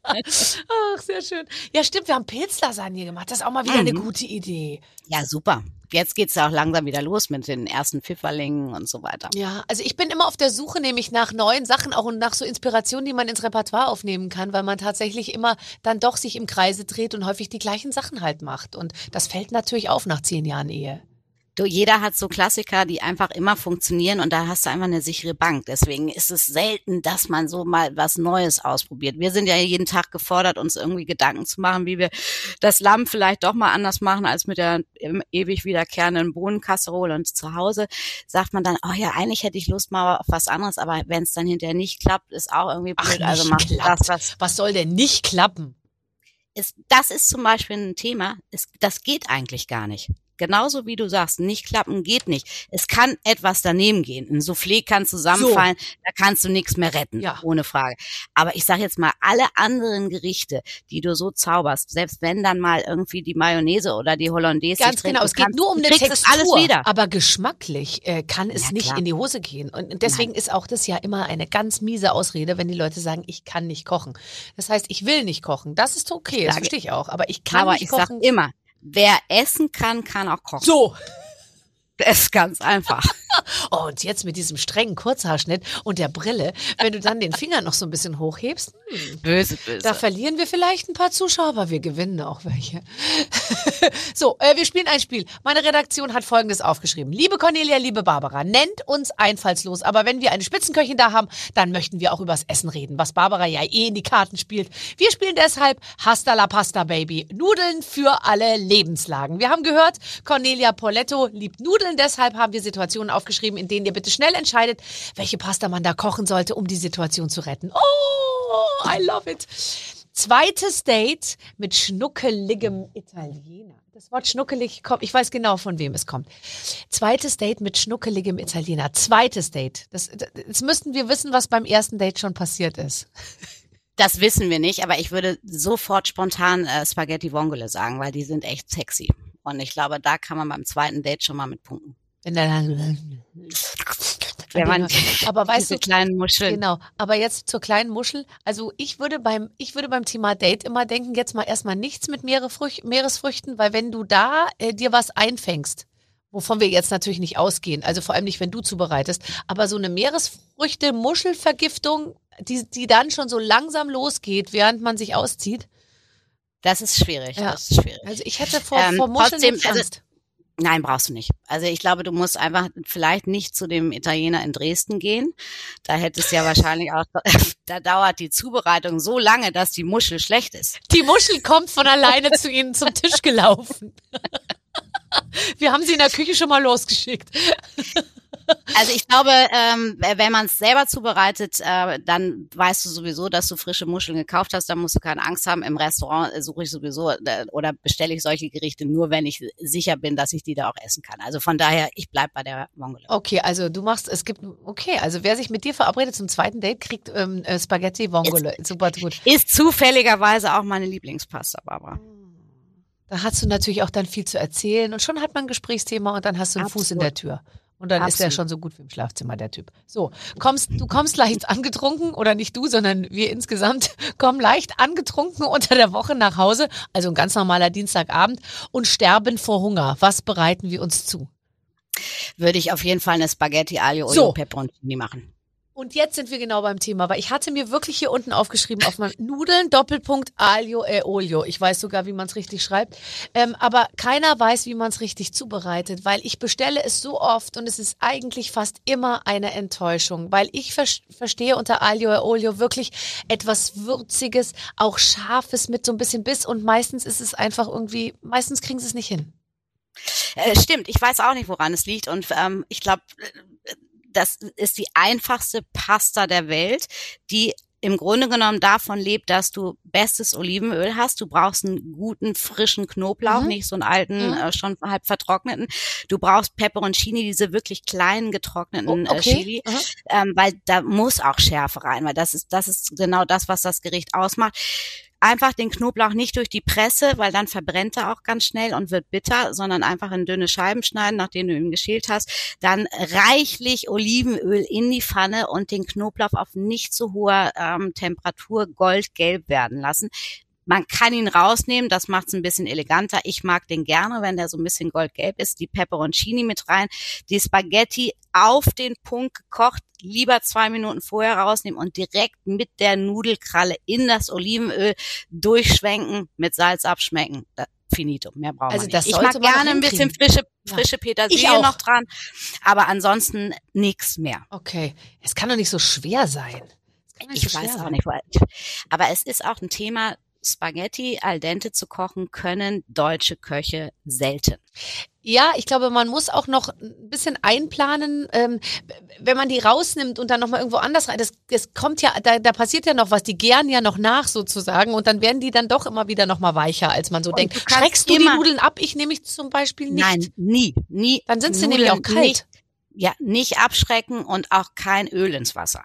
Ach, sehr schön. Ja, stimmt, wir haben Pilzlasagne gemacht. Das ist auch mal wieder eine gute Idee. Ja, super. Jetzt geht's ja auch langsam wieder los mit den ersten Pfifferlingen und so weiter. Ja, also ich bin immer auf der Suche nämlich nach neuen Sachen auch und nach so Inspirationen, die man ins Repertoire aufnehmen kann, weil man tatsächlich immer dann doch sich im Kreise dreht und häufig die gleichen Sachen halt macht. Und das fällt natürlich auf nach zehn Jahren Ehe. Du, jeder hat so Klassiker, die einfach immer funktionieren und da hast du einfach eine sichere Bank. Deswegen ist es selten, dass man so mal was Neues ausprobiert. Wir sind ja jeden Tag gefordert, uns irgendwie Gedanken zu machen, wie wir das Lamm vielleicht doch mal anders machen als mit der ähm, ewig wiederkehrenden Bohnenkasserole. Und zu Hause sagt man dann, oh ja, eigentlich hätte ich Lust mal auf was anderes, aber wenn es dann hinterher nicht klappt, ist auch irgendwie Ach, blöd. also nicht mach klappt. das, was Was soll denn nicht klappen? ist, das ist zum Beispiel ein Thema, ist, das geht eigentlich gar nicht. Genauso wie du sagst, nicht klappen geht nicht. Es kann etwas daneben gehen. Ein Soufflé kann zusammenfallen, da kannst du nichts mehr retten, Ja. ohne Frage. Aber ich sage jetzt mal, alle anderen Gerichte, die du so zauberst, selbst wenn dann mal irgendwie die Mayonnaise oder die Hollandaise Ganz genau, es geht kannst, nur um eine Textur. es alles wieder. Aber geschmacklich äh, kann es Ja, nicht klar. in die Hose gehen. Und deswegen ist auch das ja immer eine ganz miese Ausrede, wenn die Leute sagen, ich kann nicht kochen. Das heißt, ich will nicht kochen. Das ist okay, das verstehe ich auch. Aber ich kann Aber nicht ich sag kochen. immer, wer essen kann, kann auch kochen. so. Das ist ganz einfach. Oh, und jetzt mit diesem strengen Kurzhaarschnitt und der Brille, wenn du dann den Finger noch so ein bisschen hochhebst, hm, Böse, böse. da verlieren wir vielleicht ein paar Zuschauer, aber wir gewinnen auch welche. so, äh, wir spielen ein Spiel. Meine Redaktion hat Folgendes aufgeschrieben. Liebe Cornelia, liebe Barbara, nennt uns einfallslos, aber wenn wir eine Spitzenköchin da haben, dann möchten wir auch übers Essen reden, was Barbara ja eh in die Karten spielt. Wir spielen deshalb Hasta la Pasta, Baby. Nudeln für alle Lebenslagen. Wir haben gehört, Cornelia Poletto liebt Nudeln, deshalb haben wir Situationen aufgeschrieben, in denen ihr bitte schnell entscheidet, welche Pasta man da kochen sollte, um die Situation zu retten. Oh, I love it. Zweites Date mit schnuckeligem Italiener. Das Wort schnuckelig kommt, ich weiß genau, von wem es kommt. Zweites Date mit schnuckeligem Italiener. Zweites Date. Das, jetzt müssten wir wissen, was beim ersten Date schon passiert ist. Das wissen wir nicht, aber ich würde sofort spontan äh, Spaghetti Vongole sagen, weil die sind echt sexy. Und ich glaube, da kann man beim zweiten Date schon mal mit punkten. Wenn dann, Wenn man aber weißt diese du, kleinen Muscheln. Genau, aber jetzt zur kleinen Muschel. Also ich würde beim, ich würde beim Thema Date immer denken, jetzt mal erstmal nichts mit Meeresfrüch Meeresfrüchten, weil wenn du da äh, dir was einfängst, wovon wir jetzt natürlich nicht ausgehen, also vor allem nicht, wenn du zubereitest, aber so eine Meeresfrüchte-Muschelvergiftung, die, die dann schon so langsam losgeht, während man sich auszieht. Das ist schwierig. Ja. Das ist schwierig. Also ich hätte vor, Ähm, vor Muscheln trotzdem, jetzt also- Angst. Nein, brauchst du nicht. Also ich glaube, du musst einfach vielleicht nicht zu dem Italiener in Dresden gehen. Da hättest du ja wahrscheinlich auch, da dauert die Zubereitung so lange, dass die Muschel schlecht ist. Die Muschel kommt von alleine zu ihnen zum Tisch gelaufen. Wir haben sie in der Küche schon mal losgeschickt. Also ich glaube, ähm, wenn man es selber zubereitet, äh, dann weißt du sowieso, dass du frische Muscheln gekauft hast. Dann musst du keine Angst haben. Im Restaurant äh, suche ich sowieso äh, oder bestelle ich solche Gerichte nur, wenn ich sicher bin, dass ich die da auch essen kann. Also von daher, ich bleib bei der Mongole. Okay, also du machst, es gibt, okay, also wer sich mit dir verabredet zum zweiten Date, kriegt ähm, äh, Spaghetti Vongole. Super gut. Ist zufälligerweise auch meine Lieblingspasta, Barbara. Da hast du natürlich auch dann viel zu erzählen und schon hat man ein Gesprächsthema und dann hast du einen Fuß in Absolut. der Tür. Und dann ist er Absolut. schon so gut wie im Schlafzimmer, der Typ. So, kommst, du kommst leicht angetrunken, oder nicht du, sondern wir insgesamt kommen leicht angetrunken unter der Woche nach Hause, also ein ganz normaler Dienstagabend, und sterben vor Hunger. Was bereiten wir uns zu? Würde ich auf jeden Fall eine Spaghetti Aglio So. Peperoncini machen. Und jetzt sind wir genau beim Thema, weil ich hatte mir wirklich hier unten aufgeschrieben auf meinem Nudeln Doppelpunkt Aglio e Olio. Ich weiß sogar, wie man es richtig schreibt. Ähm, aber keiner weiß, wie man es richtig zubereitet, weil ich bestelle es so oft und es ist eigentlich fast immer eine Enttäuschung, weil ich ver verstehe unter Aglio e Olio wirklich etwas Würziges, auch Scharfes mit so ein bisschen Biss und meistens ist es einfach irgendwie, meistens kriegen sie es nicht hin. Äh, stimmt, ich weiß auch nicht, woran es liegt. Und ähm, ich glaube, das ist die einfachste Pasta der Welt, die im Grunde genommen davon lebt, dass du bestes Olivenöl hast. Du brauchst einen guten, frischen Knoblauch, Mhm. nicht so einen alten, Mhm. äh, schon halb vertrockneten. Du brauchst Peperoncini, diese wirklich kleinen getrockneten Oh, äh, okay. Chili, Aha. ähm, weil da muss auch Schärfe rein, weil das ist, das ist genau das, was das Gericht ausmacht. Einfach den Knoblauch nicht durch die Presse, weil dann verbrennt er auch ganz schnell und wird bitter, sondern einfach in dünne Scheiben schneiden, nachdem du ihn geschält hast. Dann reichlich Olivenöl in die Pfanne und den Knoblauch auf nicht zu hoher ähm, Temperatur goldgelb werden lassen. Man kann ihn rausnehmen, das macht es ein bisschen eleganter. Ich mag den gerne, wenn der so ein bisschen goldgelb ist. Die Peperoncini mit rein, die Spaghetti auf den Punkt gekocht, lieber zwei Minuten vorher rausnehmen und direkt mit der Nudelkralle in das Olivenöl durchschwenken, mit Salz abschmecken. Da, finito, mehr brauchen Also wir nicht. Ich mag gerne ein bisschen frische, Ja. frische Ich Petersilie noch dran, aber ansonsten nichts mehr. Okay, es kann doch nicht so schwer sein. Ich weiß auch nicht, aber es ist auch ein Thema, Spaghetti al dente zu kochen, können deutsche Köche selten. Ja, ich glaube, man muss auch noch ein bisschen einplanen, ähm, wenn man die rausnimmt und dann nochmal irgendwo anders rein. Das, das kommt ja, da, da passiert ja noch was, die gären ja noch nach sozusagen und dann werden die dann doch immer wieder nochmal weicher, als man so Und denkt. du Schreckst du die Nudeln ab? Ich nehme ich zum Beispiel nicht. Nein, nie, nie. Dann sind sie nämlich auch kalt. Nicht, ja, nicht abschrecken und auch kein Öl ins Wasser.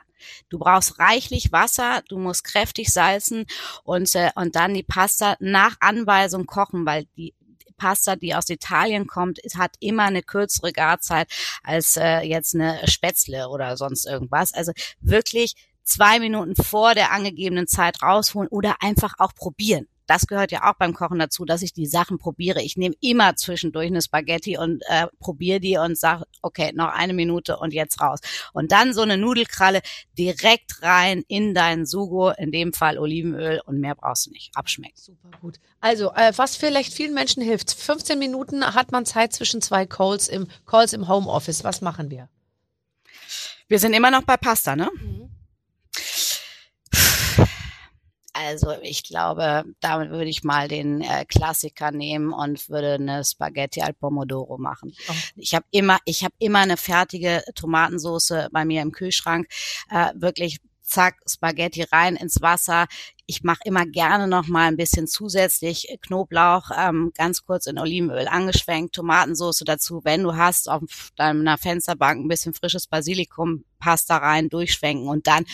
Du brauchst reichlich Wasser, du musst kräftig salzen und, äh, und dann die Pasta nach Anweisung kochen, weil die Pasta, die aus Italien kommt, hat immer eine kürzere Garzeit als äh, jetzt eine Spätzle oder sonst irgendwas. Also wirklich zwei Minuten vor der angegebenen Zeit rausholen oder einfach auch probieren. Das gehört ja auch beim Kochen dazu, dass ich die Sachen probiere. Ich nehme immer zwischendurch eine Spaghetti und äh, probiere die und sage, okay, noch eine Minute und jetzt raus. Und dann so eine Nudelkralle direkt rein in deinen Sugo, in dem Fall Olivenöl und mehr brauchst du nicht. Abschmecken. Super gut. Also, äh, was vielleicht vielen Menschen hilft. 15 Minuten hat man Zeit zwischen zwei Calls im, Calls im Homeoffice. Was machen wir? Wir sind immer noch bei Pasta, ne? Also ich glaube, damit würde ich mal den äh, Klassiker nehmen und würde eine Spaghetti al Pomodoro machen. Oh. Ich habe immer, ich habe immer eine fertige Tomatensoße bei mir im Kühlschrank. Äh, wirklich zack, Spaghetti rein ins Wasser. Ich mache immer gerne noch mal ein bisschen zusätzlich Knoblauch, ähm, ganz kurz in Olivenöl angeschwenkt, Tomatensoße dazu. Wenn du hast, auf deiner Fensterbank ein bisschen frisches Basilikum, Pasta rein, durchschwenken und dann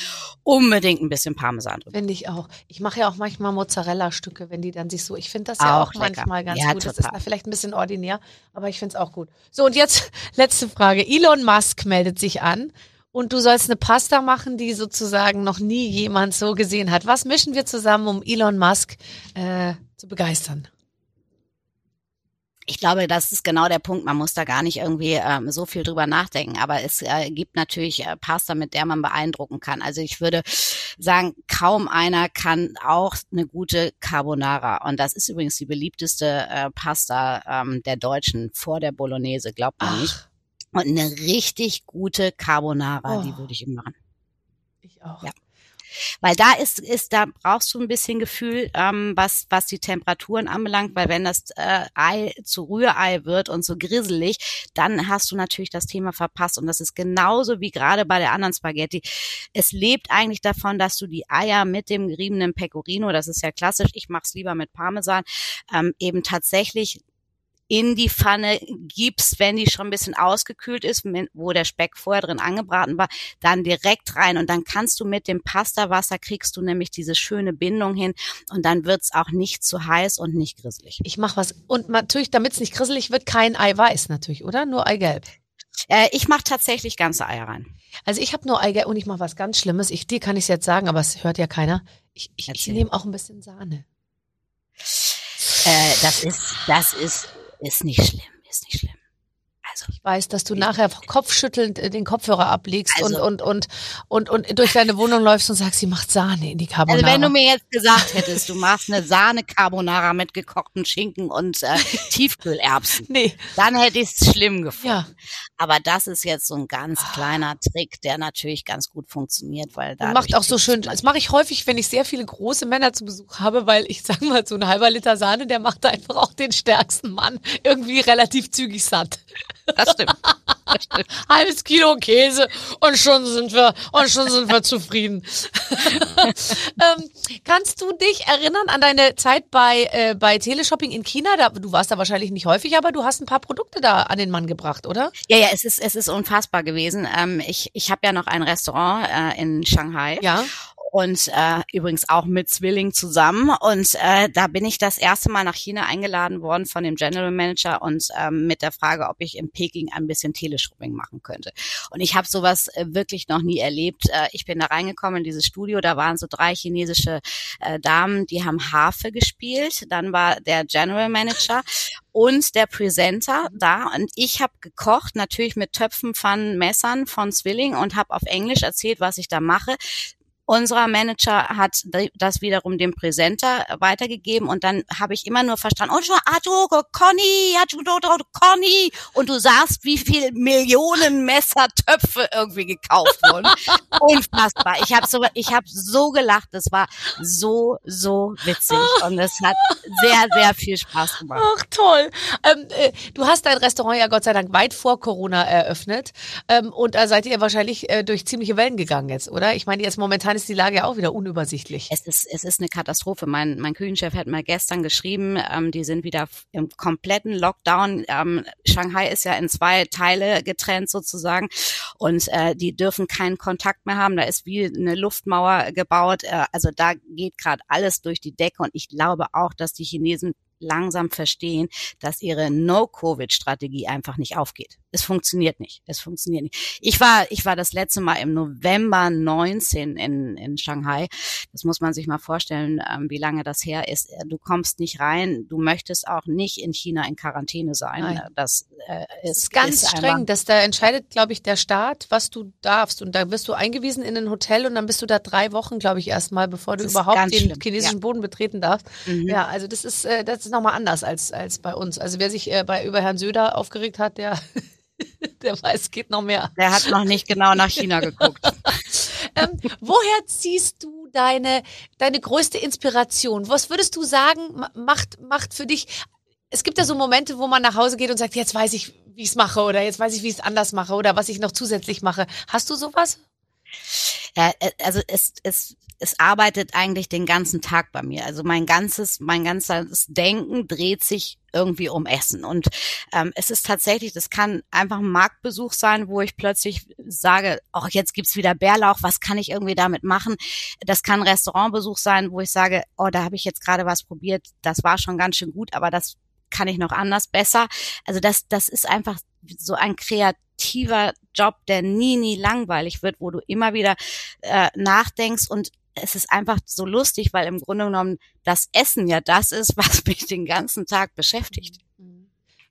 unbedingt ein bisschen Parmesan drüber. Finde ich auch. Ich mache ja auch manchmal Mozzarella-Stücke, wenn die dann sich so. Ich finde das ja auch, Auch manchmal ganz Ja, gut. Das total. ist vielleicht ein bisschen ordinär, aber ich finde es auch gut. So, und jetzt letzte Frage. Elon Musk meldet sich an und du sollst eine Pasta machen, die sozusagen noch nie jemand so gesehen hat. Was mischen wir zusammen, um Elon Musk äh, zu begeistern? Ich glaube, das ist genau der Punkt. Man muss da gar nicht irgendwie ähm, so viel drüber nachdenken. Aber es äh, gibt natürlich äh, Pasta, mit der man beeindrucken kann. Also ich würde sagen, kaum einer kann auch eine gute Carbonara. Und das ist übrigens die beliebteste äh, Pasta ähm, der Deutschen vor der Bolognese, glaubt man nicht. Und eine richtig gute Carbonara, Oh. die würde ich ihm machen. Ich auch. Ja. Weil da ist, ist, da brauchst du ein bisschen Gefühl, ähm, was, was die Temperaturen anbelangt, weil wenn das äh, Ei zu Rührei wird und so grisselig, dann hast du natürlich das Thema verpasst. Und das ist genauso wie gerade bei der anderen Spaghetti. Es lebt eigentlich davon, dass du die Eier mit dem geriebenen Pecorino, das ist ja klassisch, ich mache es lieber mit Parmesan, ähm, eben tatsächlich in die Pfanne gibst, wenn die schon ein bisschen ausgekühlt ist, wo der Speck vorher drin angebraten war, dann direkt rein und dann kannst du mit dem Pastawasser kriegst du nämlich diese schöne Bindung hin und dann wird's auch nicht zu heiß und nicht grisselig. Ich mache was. Und natürlich, damit es nicht grisselig wird, kein Eiweiß natürlich, oder? Nur Eigelb. Äh, ich mache tatsächlich ganze Eier rein. Also ich habe nur Eigelb und ich mache was ganz Schlimmes. Ich, dir kann ich es jetzt sagen, aber es hört ja keiner. Ich, ich, ich nehme auch ein bisschen Sahne. Äh, das ist, das ist, ist nicht schlimm, ist nicht schlimm. Also, ich weiß, dass du nachher kopfschüttelnd äh, den Kopfhörer ablegst also, und, und, und, und, und durch deine Wohnung läufst und sagst, sie macht Sahne in die Carbonara. Also wenn du mir jetzt gesagt hättest, du machst eine Sahne-Carbonara mit gekochten Schinken und äh, Tiefkühlerbsen, nee. dann hätte ich es schlimm gefunden. Ja. Aber das ist jetzt so ein ganz kleiner Trick, der natürlich ganz gut funktioniert, weil da macht auch so schön. Das mache ich häufig, wenn ich sehr viele große Männer zu Besuch habe, weil ich sage mal, so ein halber Liter Sahne, der macht einfach auch den stärksten Mann irgendwie relativ zügig satt. Das stimmt. Das stimmt. Halbes Kilo Käse und schon sind wir und schon sind wir zufrieden. ähm, kannst du dich erinnern an deine Zeit bei äh, bei Teleshopping in China? Da, du warst da wahrscheinlich nicht häufig, aber du hast ein paar Produkte da an den Mann gebracht, oder? Ja, ja, es ist es ist unfassbar gewesen. Ähm, ich ich habe ja noch ein Restaurant äh, in Shanghai. Ja und äh, übrigens auch mit Zwilling zusammen. Und äh, da bin ich das erste Mal nach China eingeladen worden von dem General Manager und ähm, mit der Frage, ob ich in Peking ein bisschen Teleshopping machen könnte. Und ich habe sowas äh, wirklich noch nie erlebt. Äh, ich bin da reingekommen in dieses Studio, da waren so drei chinesische äh, Damen, die haben Harfe gespielt. Dann war der General Manager und der Presenter da und ich habe gekocht, natürlich mit Töpfen, Pfannen, Messern von Zwilling und habe auf Englisch erzählt, was ich da mache. Unserer Manager hat das wiederum dem Präsenter weitergegeben und dann habe ich immer nur verstanden, oh, Conny, Conny und du sahst, wie viel Millionen Messertöpfe irgendwie gekauft wurden. Unfassbar. Ich habe so, ich habe so gelacht. Das war so, so witzig und es hat sehr, sehr viel Spaß gemacht. Ach toll. Ähm, äh, du hast dein Restaurant ja Gott sei Dank weit vor Corona eröffnet ähm, und da seid ihr wahrscheinlich äh, durch ziemliche Wellen gegangen jetzt, oder? Ich meine, jetzt momentan momentan ist die Lage auch wieder unübersichtlich. Es ist, es ist eine Katastrophe. Mein, mein Küchenchef hat mal gestern geschrieben, ähm, die sind wieder im kompletten Lockdown. Ähm, Shanghai ist ja in zwei Teile getrennt sozusagen und äh, die dürfen keinen Kontakt mehr haben. Da ist wie eine Luftmauer gebaut. Äh, also da geht gerade alles durch die Decke und ich glaube auch, dass die Chinesen langsam verstehen, dass ihre No-Covid-Strategie einfach nicht aufgeht. Es funktioniert nicht. Es funktioniert nicht. Ich war, ich war das letzte Mal im November 19 in, in Shanghai. Das muss man sich mal vorstellen, ähm, wie lange das her ist. Äh, du kommst nicht rein. Du möchtest auch nicht in China in Quarantäne sein. Nein. Das, äh, ist, ist ganz ist streng. Das da entscheidet, glaube ich, der Staat, was du darfst. Und da wirst du eingewiesen in ein Hotel und dann bist du da drei Wochen, glaube ich, erstmal, bevor du überhaupt den schlimm. chinesischen ja. Boden betreten darfst. Mhm. Ja, also das ist, äh, das ist nochmal anders als, als bei uns. Also wer sich äh, bei über Herrn Söder aufgeregt hat, der Der weiß, geht noch mehr. Der hat noch nicht genau nach China geguckt. ähm, woher ziehst du deine, deine größte Inspiration? Was würdest du sagen, macht, macht für dich, es gibt ja so Momente, wo man nach Hause geht und sagt, jetzt weiß ich, wie ich es mache oder jetzt weiß ich, wie ich es anders mache oder was ich noch zusätzlich mache. Hast du sowas? Ja, äh, also es, es, es arbeitet eigentlich den ganzen Tag bei mir. Also mein ganzes, mein ganzes Denken dreht sich irgendwie um Essen. Und ähm, es ist tatsächlich, das kann einfach ein Marktbesuch sein, wo ich plötzlich sage, oh, jetzt gibt's wieder Bärlauch, was kann ich irgendwie damit machen? Das kann ein Restaurantbesuch sein, wo ich sage, oh, da habe ich jetzt gerade was probiert, das war schon ganz schön gut, aber das kann ich noch anders besser. Also das, das ist einfach so ein kreativer Job, der nie, nie langweilig wird, wo du immer wieder äh, nachdenkst und es ist einfach so lustig, weil im Grunde genommen das Essen ja das ist, was mich den ganzen Tag beschäftigt.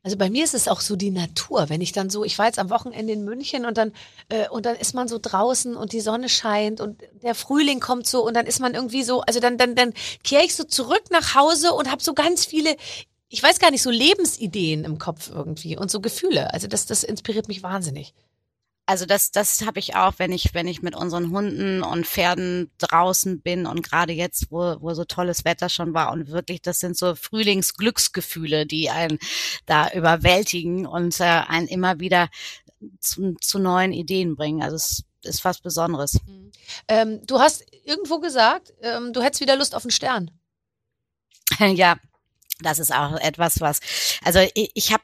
Also bei mir ist es auch so die Natur, wenn ich dann so, ich war jetzt am Wochenende in München und dann äh, und dann ist man so draußen und die Sonne scheint und der Frühling kommt so und dann ist man irgendwie so, also dann dann dann kehre ich so zurück nach Hause und habe so ganz viele ich weiß gar nicht, so Lebensideen im Kopf irgendwie und so Gefühle. Also das, das inspiriert mich wahnsinnig. Also das, das habe ich auch, wenn ich, wenn ich mit unseren Hunden und Pferden draußen bin und gerade jetzt, wo, wo so tolles Wetter schon war und wirklich, das sind so Frühlingsglücksgefühle, die einen da überwältigen und äh, einen immer wieder zu, zu neuen Ideen bringen. Also es ist was Besonderes. Mhm. Ähm, du hast irgendwo gesagt, ähm, du hättest wieder Lust auf einen Stern. ja, das ist auch etwas, was, also ich, ich habe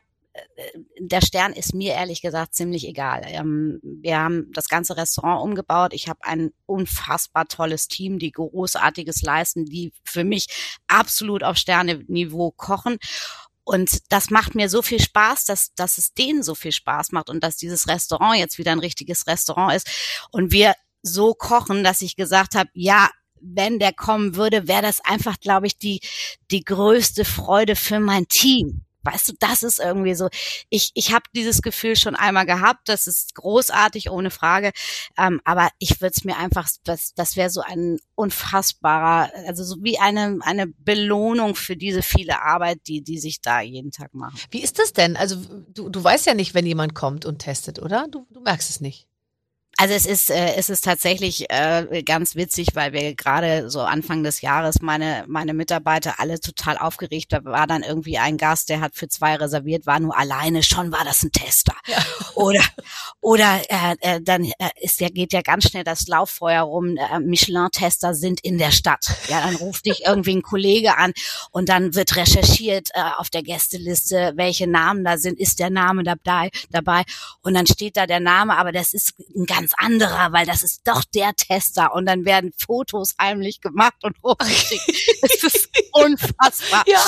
der Stern ist mir ehrlich gesagt ziemlich egal. Ähm, wir haben das ganze Restaurant umgebaut. Ich habe ein unfassbar tolles Team, die großartiges leisten, die für mich absolut auf Sterneniveau kochen. und das macht mir so viel Spaß, dass, dass es denen so viel Spaß macht und dass dieses Restaurant jetzt wieder ein richtiges Restaurant ist und wir so kochen, dass ich gesagt habe, ja, wenn der kommen würde, wäre das einfach, glaube ich, die, die größte Freude für mein Team. Weißt du, das ist irgendwie so. Ich, ich habe dieses Gefühl schon einmal gehabt. Das ist großartig, ohne Frage. Ähm, aber ich würde es mir einfach, das, das wäre so ein unfassbarer, also so wie eine, eine Belohnung für diese viele Arbeit, die, die sich da jeden Tag machen. Wie ist das denn? Also du, du weißt ja nicht, wenn jemand kommt und testet, oder? Du, du merkst es nicht. Also es ist, äh, es ist tatsächlich äh, ganz witzig, weil wir gerade so Anfang des Jahres meine, meine Mitarbeiter alle total aufgeregt. Da war dann irgendwie ein Gast, der hat für zwei reserviert, war nur alleine, schon war das ein Tester. Ja. Oder, oder äh, äh, dann äh, ist ja, geht ja ganz schnell das Lauffeuer rum, äh, Michelin-Tester sind in der Stadt. Ja, dann ruft dich irgendwie ein Kollege an und dann wird recherchiert äh, auf der Gästeliste, welche Namen da sind, ist der Name dabei, dabei und dann steht da der Name, aber das ist ein ganz ganz anderer, weil das ist doch der Tester. Und dann werden Fotos heimlich gemacht und hochgeschickt. das ist unfassbar. Ja.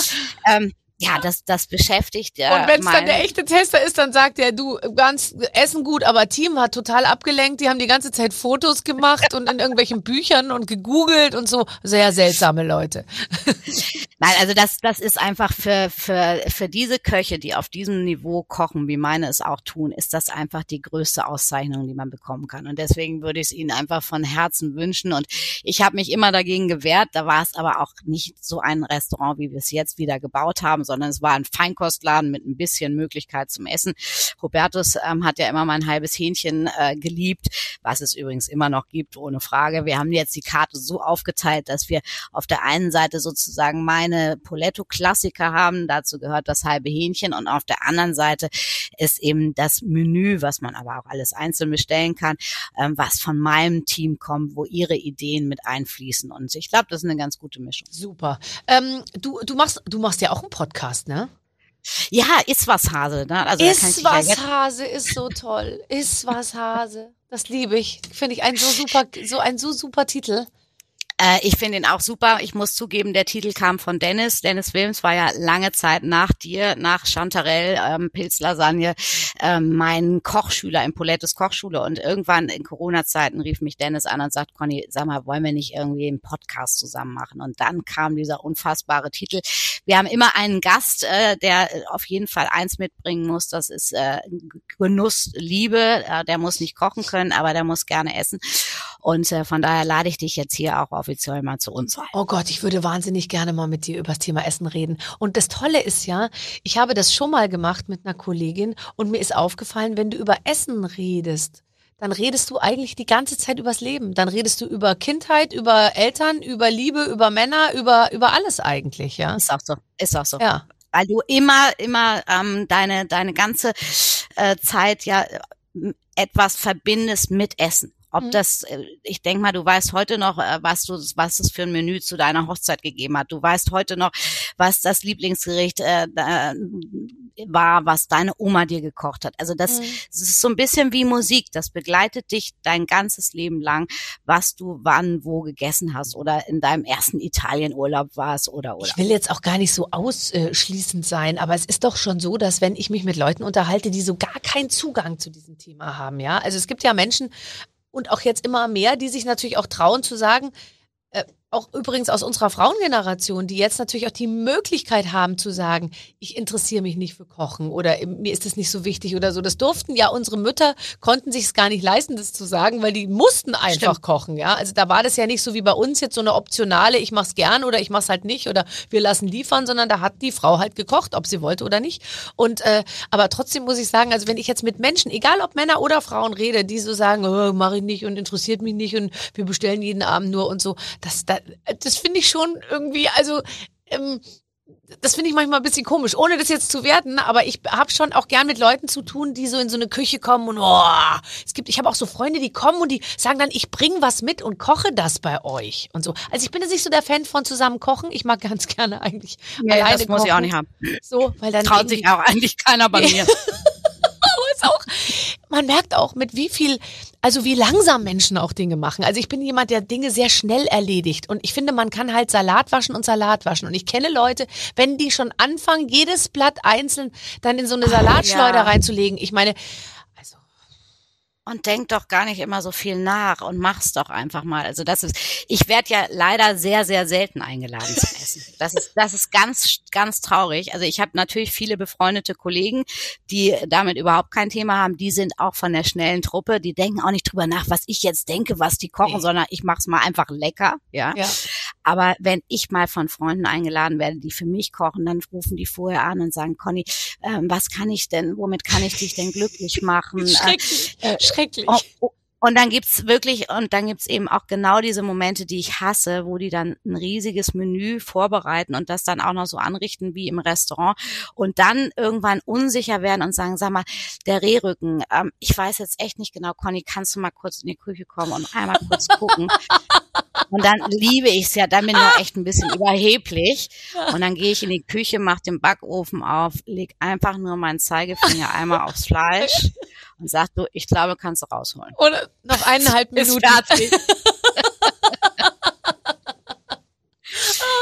Ähm, ja, das, das beschäftigt. Äh, und wenn es dann der echte Tester ist, dann sagt er, du, ganz Essen gut, aber Team hat total abgelenkt. Die haben die ganze Zeit Fotos gemacht und in irgendwelchen Büchern und gegoogelt und so. Sehr seltsame Leute. Nein, also das, das ist einfach für, für, für diese Köche, die auf diesem Niveau kochen, wie meine es auch tun, ist das einfach die größte Auszeichnung, die man bekommen kann. Und deswegen würde ich es Ihnen einfach von Herzen wünschen. Und ich habe mich immer dagegen gewehrt. Da war es aber auch nicht so ein Restaurant, wie wir es jetzt wieder gebaut haben, sondern es war ein Feinkostladen mit ein bisschen Möglichkeit zum Essen. Hubertus ähm, hat ja immer mein halbes Hähnchen äh, geliebt, was es übrigens immer noch gibt, ohne Frage. Wir haben jetzt die Karte so aufgeteilt, dass wir auf der einen Seite sozusagen meine Poletto-Klassiker haben, dazu gehört das halbe Hähnchen und auf der anderen Seite ist eben das Menü, was man aber auch alles einzeln bestellen kann, ähm, was von meinem Team kommt, wo ihre Ideen mit einfließen. Und ich glaube, das ist eine ganz gute Mischung. Super. Ähm, du, du machst, du machst ja auch einen Podcast. Podcast, ne? Ja, ist was Hase. Ne? Also ist was Hase ist so toll. Ist was Hase. Das liebe ich. Finde ich ein so super, so ein so super Titel. Äh, ich finde ihn auch super. Ich muss zugeben, der Titel kam von Dennis. Dennis Wilms war ja lange Zeit nach dir, nach Chantarelle, ähm, Pilzlasagne, ähm, mein Kochschüler in Polettes Kochschule. Und irgendwann in Corona-Zeiten rief mich Dennis an und sagt, Conny, sag mal, wollen wir nicht irgendwie einen Podcast zusammen machen? Und dann kam dieser unfassbare Titel. Wir haben immer einen Gast, äh, der auf jeden Fall eins mitbringen muss. Das ist äh, Genuss, Liebe. Äh, der muss nicht kochen können, aber der muss gerne essen. Und äh, von daher lade ich dich jetzt hier auch offiziell mal zu uns ein. Oh Gott, ich würde wahnsinnig gerne mal mit dir über das Thema Essen reden. Und das Tolle ist ja, ich habe das schon mal gemacht mit einer Kollegin und mir ist aufgefallen, wenn du über Essen redest, dann redest du eigentlich die ganze Zeit übers Leben. Dann redest du über Kindheit, über Eltern, über Liebe, über Männer, über, über alles eigentlich, ja. Ist auch so. Ist auch so. Ja. Weil du immer, immer ähm, deine, deine ganze äh, Zeit ja etwas verbindest mit Essen. Ob mhm. das, äh, ich denke mal, du weißt heute noch, äh, was du, was es für ein Menü zu deiner Hochzeit gegeben hat. Du weißt heute noch, was das Lieblingsgericht äh, war, was deine Oma dir gekocht hat. Also das, mhm. das ist so ein bisschen wie Musik. Das begleitet dich dein ganzes Leben lang, was du wann wo gegessen hast oder in deinem ersten Italienurlaub warst oder oder. Ich will jetzt auch gar nicht so ausschließend sein, aber es ist doch schon so, dass wenn ich mich mit Leuten unterhalte, die so gar keinen Zugang zu diesem Thema haben, ja. Also es gibt ja Menschen, und auch jetzt immer mehr, die sich natürlich auch trauen zu sagen, äh, auch übrigens aus unserer Frauengeneration, die jetzt natürlich auch die Möglichkeit haben zu sagen, ich interessiere mich nicht für Kochen oder mir ist es nicht so wichtig oder so. Das durften ja unsere Mütter, konnten sich es gar nicht leisten, das zu sagen, weil die mussten einfach Stimmt. kochen. Ja, also da war das ja nicht so wie bei uns jetzt so eine optionale, ich mach's gern oder ich mach's halt nicht oder wir lassen liefern, sondern da hat die Frau halt gekocht, ob sie wollte oder nicht. Und äh, aber trotzdem muss ich sagen, also wenn ich jetzt mit Menschen, egal ob Männer oder Frauen rede, die so sagen, oh, mache ich nicht und interessiert mich nicht und wir bestellen jeden Abend nur und so, das, das das finde ich schon irgendwie, also ähm, das finde ich manchmal ein bisschen komisch, ohne das jetzt zu werten, aber ich habe schon auch gern mit Leuten zu tun, die so in so eine Küche kommen und oh, es gibt, ich habe auch so Freunde, die kommen und die sagen dann, ich bringe was mit und koche das bei euch und so. Also ich bin jetzt nicht so der Fan von zusammen kochen, ich mag ganz gerne eigentlich nee, alleine das muss kochen. ich auch nicht haben. So, weil dann traut sich auch eigentlich keiner bei mir. ist auch man merkt auch, mit wie viel, also wie langsam Menschen auch Dinge machen. Also ich bin jemand, der Dinge sehr schnell erledigt. Und ich finde, man kann halt Salat waschen und Salat waschen. Und ich kenne Leute, wenn die schon anfangen, jedes Blatt einzeln dann in so eine Salatschleuder ja. reinzulegen. Ich meine, und denk doch gar nicht immer so viel nach und mach's doch einfach mal. Also das ist, ich werde ja leider sehr, sehr selten eingeladen zum Essen. Das ist, das ist ganz, ganz traurig. Also ich habe natürlich viele befreundete Kollegen, die damit überhaupt kein Thema haben. Die sind auch von der schnellen Truppe. Die denken auch nicht drüber nach, was ich jetzt denke, was die kochen, nee. sondern ich mach's mal einfach lecker. Ja? ja. Aber wenn ich mal von Freunden eingeladen werde, die für mich kochen, dann rufen die vorher an und sagen, Conny, ähm, was kann ich denn, womit kann ich dich denn glücklich machen? Schrecklich. Äh, äh schrecklich. Oh, oh, und dann gibt's wirklich, und dann gibt's eben auch genau diese Momente, die ich hasse, wo die dann ein riesiges Menü vorbereiten und das dann auch noch so anrichten wie im Restaurant und dann irgendwann unsicher werden und sagen, sag mal, der Rehrücken, ähm, ich weiß jetzt echt nicht genau, Conny, kannst du mal kurz in die Küche kommen und einmal kurz gucken? Und dann liebe ich's ja, dann bin ich auch echt ein bisschen überheblich. Und dann gehe ich in die Küche, mach den Backofen auf, leg einfach nur meinen Zeigefinger einmal aufs Fleisch und sagt du, ich glaube, kannst du rausholen. Oder noch eineinhalb Minuten.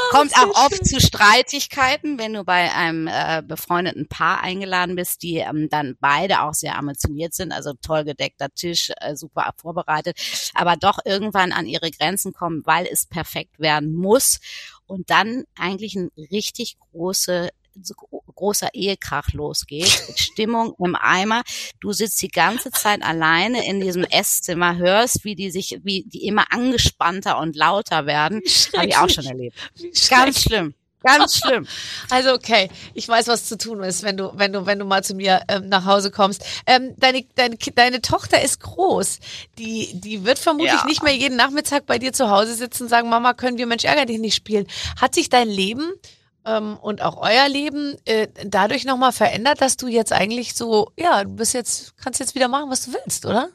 Kommt auch oft zu Streitigkeiten, wenn du bei einem äh, befreundeten Paar eingeladen bist, die ähm, dann beide auch sehr ambitioniert sind, also toll gedeckter Tisch, äh, super vorbereitet, aber doch irgendwann an ihre Grenzen kommen, weil es perfekt werden muss. Und dann eigentlich ein richtig große großer Ehekrach losgeht. Stimmung im Eimer. Du sitzt die ganze Zeit alleine in diesem Esszimmer, hörst, wie die sich, wie die immer angespannter und lauter werden. Habe ich auch schon erlebt. Ganz schlimm. Ganz schlimm. Also okay, ich weiß, was zu tun ist, wenn du, wenn du, wenn du mal zu mir ähm, nach Hause kommst. Ähm, deine, deine, deine Tochter ist groß. Die, die wird vermutlich ja. nicht mehr jeden Nachmittag bei dir zu Hause sitzen und sagen, Mama, können wir Mensch ärger dich nicht spielen. Hat sich dein Leben ähm, und auch euer Leben äh, dadurch nochmal verändert, dass du jetzt eigentlich so, ja, du bist jetzt, kannst jetzt wieder machen, was du willst, oder?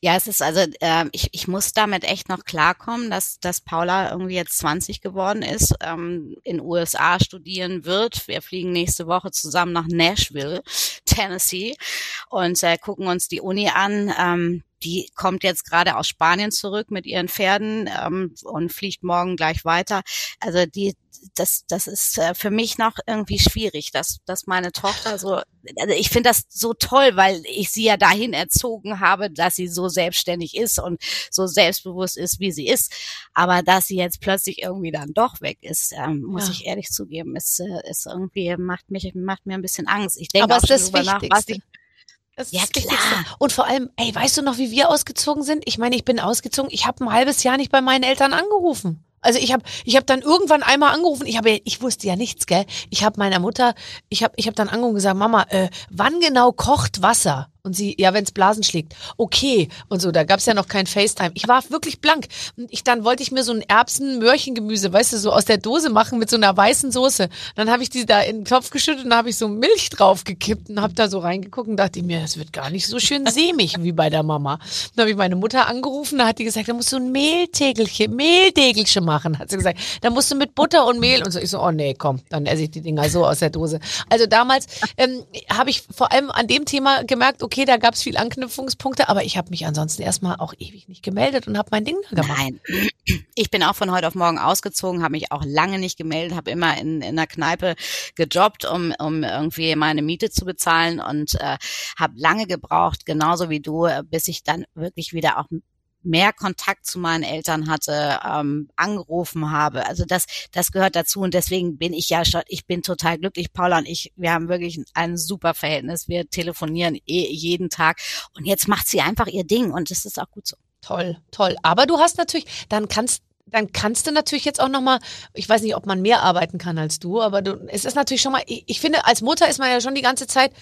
Ja, es ist also, äh, ich, ich muss damit echt noch klarkommen, dass, dass Paula irgendwie jetzt 20 geworden ist, ähm, in USA studieren wird. Wir fliegen nächste Woche zusammen nach Nashville, Tennessee und äh, gucken uns die Uni an. Ähm, die kommt jetzt gerade aus Spanien zurück mit ihren Pferden ähm, und fliegt morgen gleich weiter. Also die, das, das ist äh, für mich noch irgendwie schwierig, dass, dass meine Tochter so, also ich finde das so toll, weil ich sie ja dahin erzogen habe, dass sie so selbstständig ist und so selbstbewusst ist, wie sie ist. Aber dass sie jetzt plötzlich irgendwie dann doch weg ist, ähm, muss ja. ich ehrlich zugeben, ist, äh, ist irgendwie macht mich macht mir ein bisschen Angst. Ich denke auch schon darüber nach, was ich das ja, klar. Und vor allem, ey, weißt du noch, wie wir ausgezogen sind? Ich meine, ich bin ausgezogen, ich habe ein halbes Jahr nicht bei meinen Eltern angerufen. Also ich habe ich hab dann irgendwann einmal angerufen, ich habe ich wusste ja nichts, gell? Ich habe meiner Mutter, ich habe ich hab dann angerufen und gesagt, Mama, äh, wann genau kocht Wasser? Und sie, ja, wenn es Blasen schlägt, okay. Und so, da gab's ja noch kein FaceTime. Ich war wirklich blank. Und ich, dann wollte ich mir so ein Erbsen-Möhrchengemüse, weißt du, so aus der Dose machen mit so einer weißen Soße. Dann habe ich die da in den Topf geschüttet und habe ich so Milch draufgekippt und habe da so reingeguckt und dachte mir, das wird gar nicht so schön sämig wie bei der Mama. Dann habe ich meine Mutter angerufen, da hat die gesagt, da musst du ein Mehltegelchen, Mehltegelchen machen, hat sie gesagt. Da musst du mit Butter und Mehl und so. Ich so, oh nee, komm, dann esse ich die Dinger so aus der Dose. Also damals ähm, habe ich vor allem an dem Thema gemerkt, okay, okay, da gab es viel Anknüpfungspunkte, aber ich habe mich ansonsten erstmal auch ewig nicht gemeldet und habe mein Ding gemacht. Nein, ich bin auch von heute auf morgen ausgezogen, habe mich auch lange nicht gemeldet, habe immer in, in der Kneipe gejobbt, um, um irgendwie meine Miete zu bezahlen und äh, habe lange gebraucht, genauso wie du, bis ich dann wirklich wieder auch mehr Kontakt zu meinen Eltern hatte, ähm, angerufen habe. Also das, das gehört dazu und deswegen bin ich ja schon, ich bin total glücklich. Paula und ich, wir haben wirklich ein super Verhältnis. Wir telefonieren eh jeden Tag und jetzt macht sie einfach ihr Ding und das ist auch gut so. Toll, toll. Aber du hast natürlich, dann kannst dann kannst du natürlich jetzt auch noch mal, ich weiß nicht, ob man mehr arbeiten kann als du, aber du, es ist natürlich schon mal, ich, ich finde, als Mutter ist man ja schon die ganze Zeit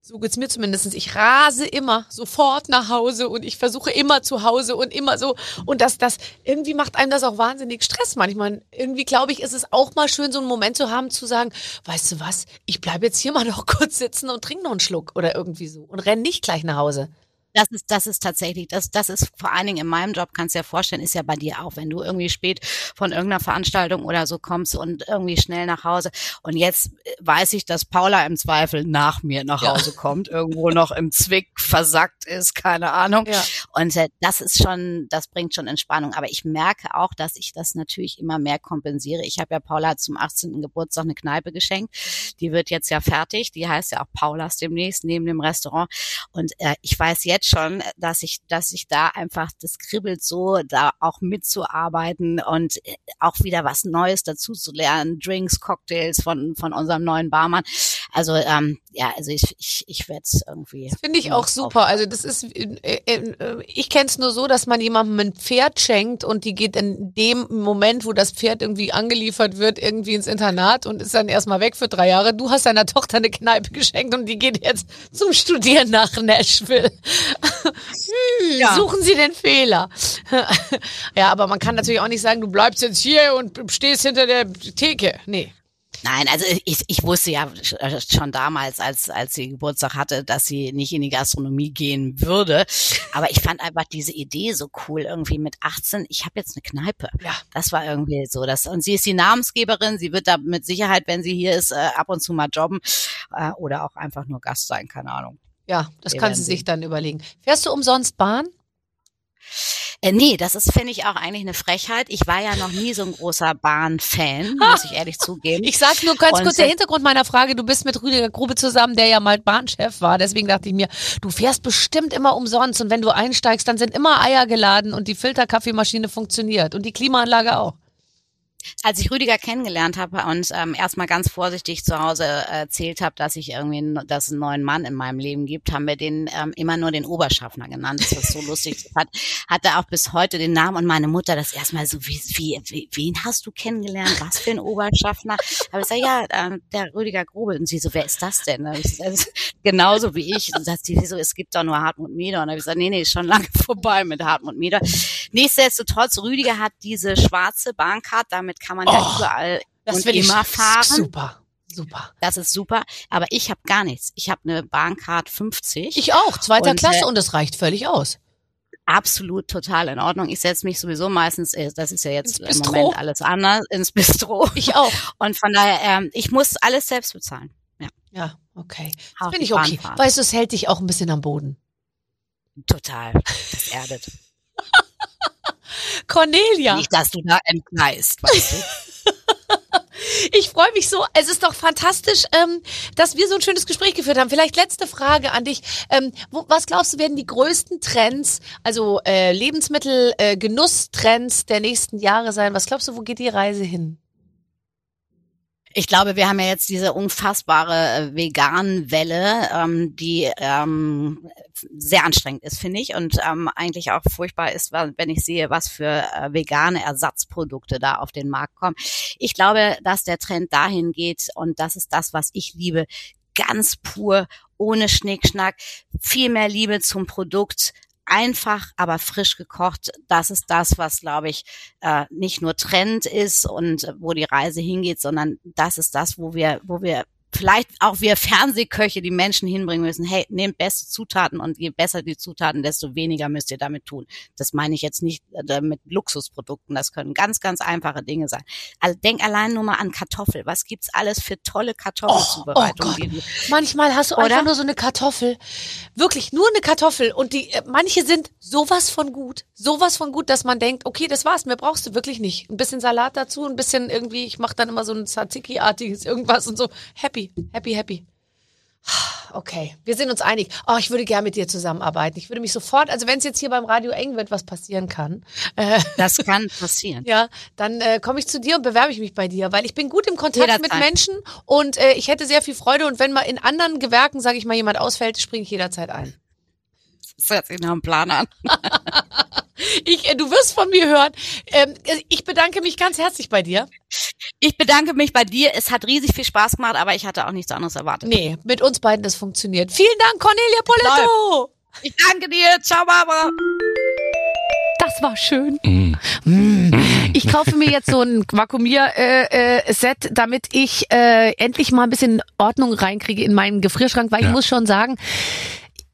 so geht's mir zumindest. Ich rase immer sofort nach Hause und ich versuche immer zu Hause und immer so. Und das, das, irgendwie macht einem das auch wahnsinnig Stress manchmal. Irgendwie glaube ich, ist es auch mal schön, so einen Moment zu haben, zu sagen, weißt du was, ich bleibe jetzt hier mal noch kurz sitzen und trinke noch einen Schluck oder irgendwie so und renn nicht gleich nach Hause. Das ist, das ist tatsächlich, das, das ist vor allen Dingen in meinem Job, kannst du dir vorstellen, ist ja bei dir auch, wenn du irgendwie spät von irgendeiner Veranstaltung oder so kommst und irgendwie schnell nach Hause. Und jetzt weiß ich, dass Paula im Zweifel nach mir nach Hause ja. kommt, irgendwo noch im Zwick versackt ist, keine Ahnung. Ja. Und äh, das ist schon, das bringt schon Entspannung. Aber ich merke auch, dass ich das natürlich immer mehr kompensiere. Ich habe ja Paula zum 18. Geburtstag eine Kneipe geschenkt. Die wird jetzt ja fertig. Die heißt ja auch Paulas demnächst neben dem Restaurant. Und äh, ich weiß jetzt schon, dass ich, dass ich da einfach, das kribbelt so, da auch mitzuarbeiten und äh, auch wieder was Neues dazu zu lernen, Drinks, Cocktails von, von unserem neuen Barmann. Also ähm, ja, also ich, ich, ich werde es irgendwie. Das finde ich auch super. Also das ist, äh, äh, ich kenne es nur so, dass man jemandem ein Pferd schenkt und die geht in dem Moment, wo das Pferd irgendwie angeliefert wird, irgendwie ins Internat und ist dann erstmal weg für drei Jahre. Du hast deiner Tochter eine Kneipe geschenkt und die geht jetzt zum Studieren nach Nashville. hm, ja. Suchen Sie den Fehler. ja, aber man kann natürlich auch nicht sagen, du bleibst jetzt hier und stehst hinter der Theke. Nee. Nein, also ich, ich wusste ja schon damals, als, als sie Geburtstag hatte, dass sie nicht in die Gastronomie gehen würde. Aber ich fand einfach diese Idee so cool, irgendwie mit 18, ich habe jetzt eine Kneipe. Ja. Das war irgendwie so. Das, und sie ist die Namensgeberin, sie wird da mit Sicherheit, wenn sie hier ist, äh, ab und zu mal jobben äh, oder auch einfach nur Gast sein, keine Ahnung. Ja, das Wir kann sie sich dann überlegen. Fährst du umsonst Bahn? Äh, nee, das ist, finde ich, auch eigentlich eine Frechheit. Ich war ja noch nie so ein großer Bahn-Fan, muss ich ehrlich zugeben. Ich sag nur ganz Und kurz der Hintergrund meiner Frage. Du bist mit Rüdiger Grube zusammen, der ja mal Bahnchef war. Deswegen dachte ich mir, du fährst bestimmt immer umsonst. Und wenn du einsteigst, dann sind immer Eier geladen und die Filterkaffeemaschine funktioniert und die Klimaanlage auch als ich Rüdiger kennengelernt habe und ähm, erstmal ganz vorsichtig zu Hause erzählt habe, dass ich irgendwie, dass es einen neuen Mann in meinem Leben gibt, haben wir den ähm, immer nur den Oberschaffner genannt. Das ist so lustig. Das hat, hat er auch bis heute den Namen und meine Mutter das erstmal so, wie, wie, wie, wen hast du kennengelernt? Was für ein Oberschaffner? Aber ich sage, ja, äh, der Rüdiger Grube. Und sie so, wer ist das denn? Ich, das genauso wie ich. Und sagt sie, wieso, es gibt doch nur Hartmut Meder. Und dann habe ich gesagt, nee, nee, ist schon lange vorbei mit Hartmut Meder. Nichtsdestotrotz, Rüdiger hat diese schwarze Bahncard, damit kann man ja oh, überall und immer fahren. Super. Super. Das ist super. Aber ich habe gar nichts. Ich habe eine Bahncard 50. Ich auch, zweiter und, Klasse äh, und es reicht völlig aus. Absolut total in Ordnung. Ich setze mich sowieso meistens, äh, das ist ja jetzt im Moment alles anders, ins Bistro. Ich auch. Und von daher, ähm, ich muss alles selbst bezahlen. Ja, ja okay. Das finde ich okay. Weißt du, es hält dich auch ein bisschen am Boden. Total. Das erdet. Cornelia. Nicht, dass du da entgleist, weißt du. Ich freue mich so. Es ist doch fantastisch, ähm, dass wir so ein schönes Gespräch geführt haben. Vielleicht letzte Frage an dich. Ähm, wo, was glaubst du werden die größten Trends, also äh, Lebensmittel, äh, Genusstrends der nächsten Jahre sein? Was glaubst du, wo geht die Reise hin? Ich glaube, wir haben ja jetzt diese unfassbare äh, Vegan-Welle, ähm, die ähm, sehr anstrengend ist, finde ich, und ähm, eigentlich auch furchtbar ist, wenn ich sehe, was für äh, vegane Ersatzprodukte da auf den Markt kommen. Ich glaube, dass der Trend dahin geht, und das ist das, was ich liebe, ganz pur, ohne Schnickschnack, viel mehr Liebe zum Produkt, einfach, aber frisch gekocht. Das ist das, was, glaube ich, äh, nicht nur Trend ist und wo die Reise hingeht, sondern das ist das, wo wir, wo wir vielleicht auch wir Fernsehköche die Menschen hinbringen müssen, hey, nehmt beste Zutaten und je besser die Zutaten, desto weniger müsst ihr damit tun. Das meine ich jetzt nicht äh, mit Luxusprodukten, das können ganz, ganz einfache Dinge sein. Also denk allein nur mal an Kartoffel. Was gibt's alles für tolle Kartoffelzubereitungen? Oh, oh Manchmal hast du Oder? einfach nur so eine Kartoffel, wirklich nur eine Kartoffel und die äh, manche sind sowas von gut, sowas von gut, dass man denkt, okay, das war's, mehr brauchst du wirklich nicht. Ein bisschen Salat dazu, ein bisschen irgendwie, ich mache dann immer so ein Tzatziki-artiges irgendwas und so. Happy happy, happy, happy. Okay, wir sind uns einig. Oh, ich würde gerne mit dir zusammenarbeiten. Ich würde mich sofort, also wenn es jetzt hier beim Radio eng wird, was passieren kann. Äh, das kann passieren. ja, dann äh, komme ich zu dir und bewerbe ich mich bei dir, weil ich bin gut im Kontakt jederzeit. mit Menschen und äh, ich hätte sehr viel Freude. Und wenn mal in anderen Gewerken, sage ich mal, jemand ausfällt, springe ich jederzeit ein. Das hört sich nach einem Plan an. ich, äh, du wirst von mir hören. Ähm, ich bedanke mich ganz herzlich bei dir. Ich bedanke mich bei dir. Es hat riesig viel Spaß gemacht, aber ich hatte auch nichts anderes erwartet. Nee, mit uns beiden das funktioniert. Vielen Dank, Cornelia Poletto. Ich danke dir. Ciao, Barbara. Das war schön. Mm. Mm. Ich kaufe mir jetzt so ein Vakuumier-Set, äh, äh, damit ich äh, endlich mal ein bisschen Ordnung reinkriege in meinen Gefrierschrank, weil ja. ich muss schon sagen,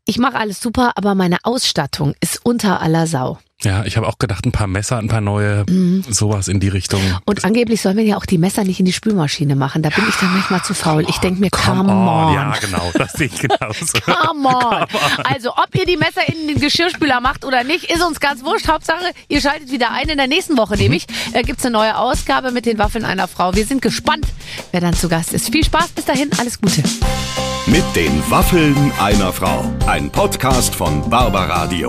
Ich mache alles super, aber meine Ausstattung ist unter aller Sau. Ja, ich habe auch gedacht, ein paar Messer, ein paar neue, sowas in die Richtung. Und angeblich soll man ja auch die Messer nicht in die Spülmaschine machen. Da bin ich dann manchmal zu faul. Ich denke mir, come, on. Ja, genau, das sehe ich genauso. Come on. Also, ob ihr die Messer in den Geschirrspüler macht oder nicht, ist uns ganz wurscht. Hauptsache, ihr schaltet wieder ein. In der nächsten Woche nämlich äh, gibt's eine neue Ausgabe mit den Waffeln einer Frau. Wir sind gespannt, wer dann zu Gast ist. Viel Spaß bis dahin. Alles Gute. Mit den Waffeln einer Frau. Ein Podcast von Barbaradio.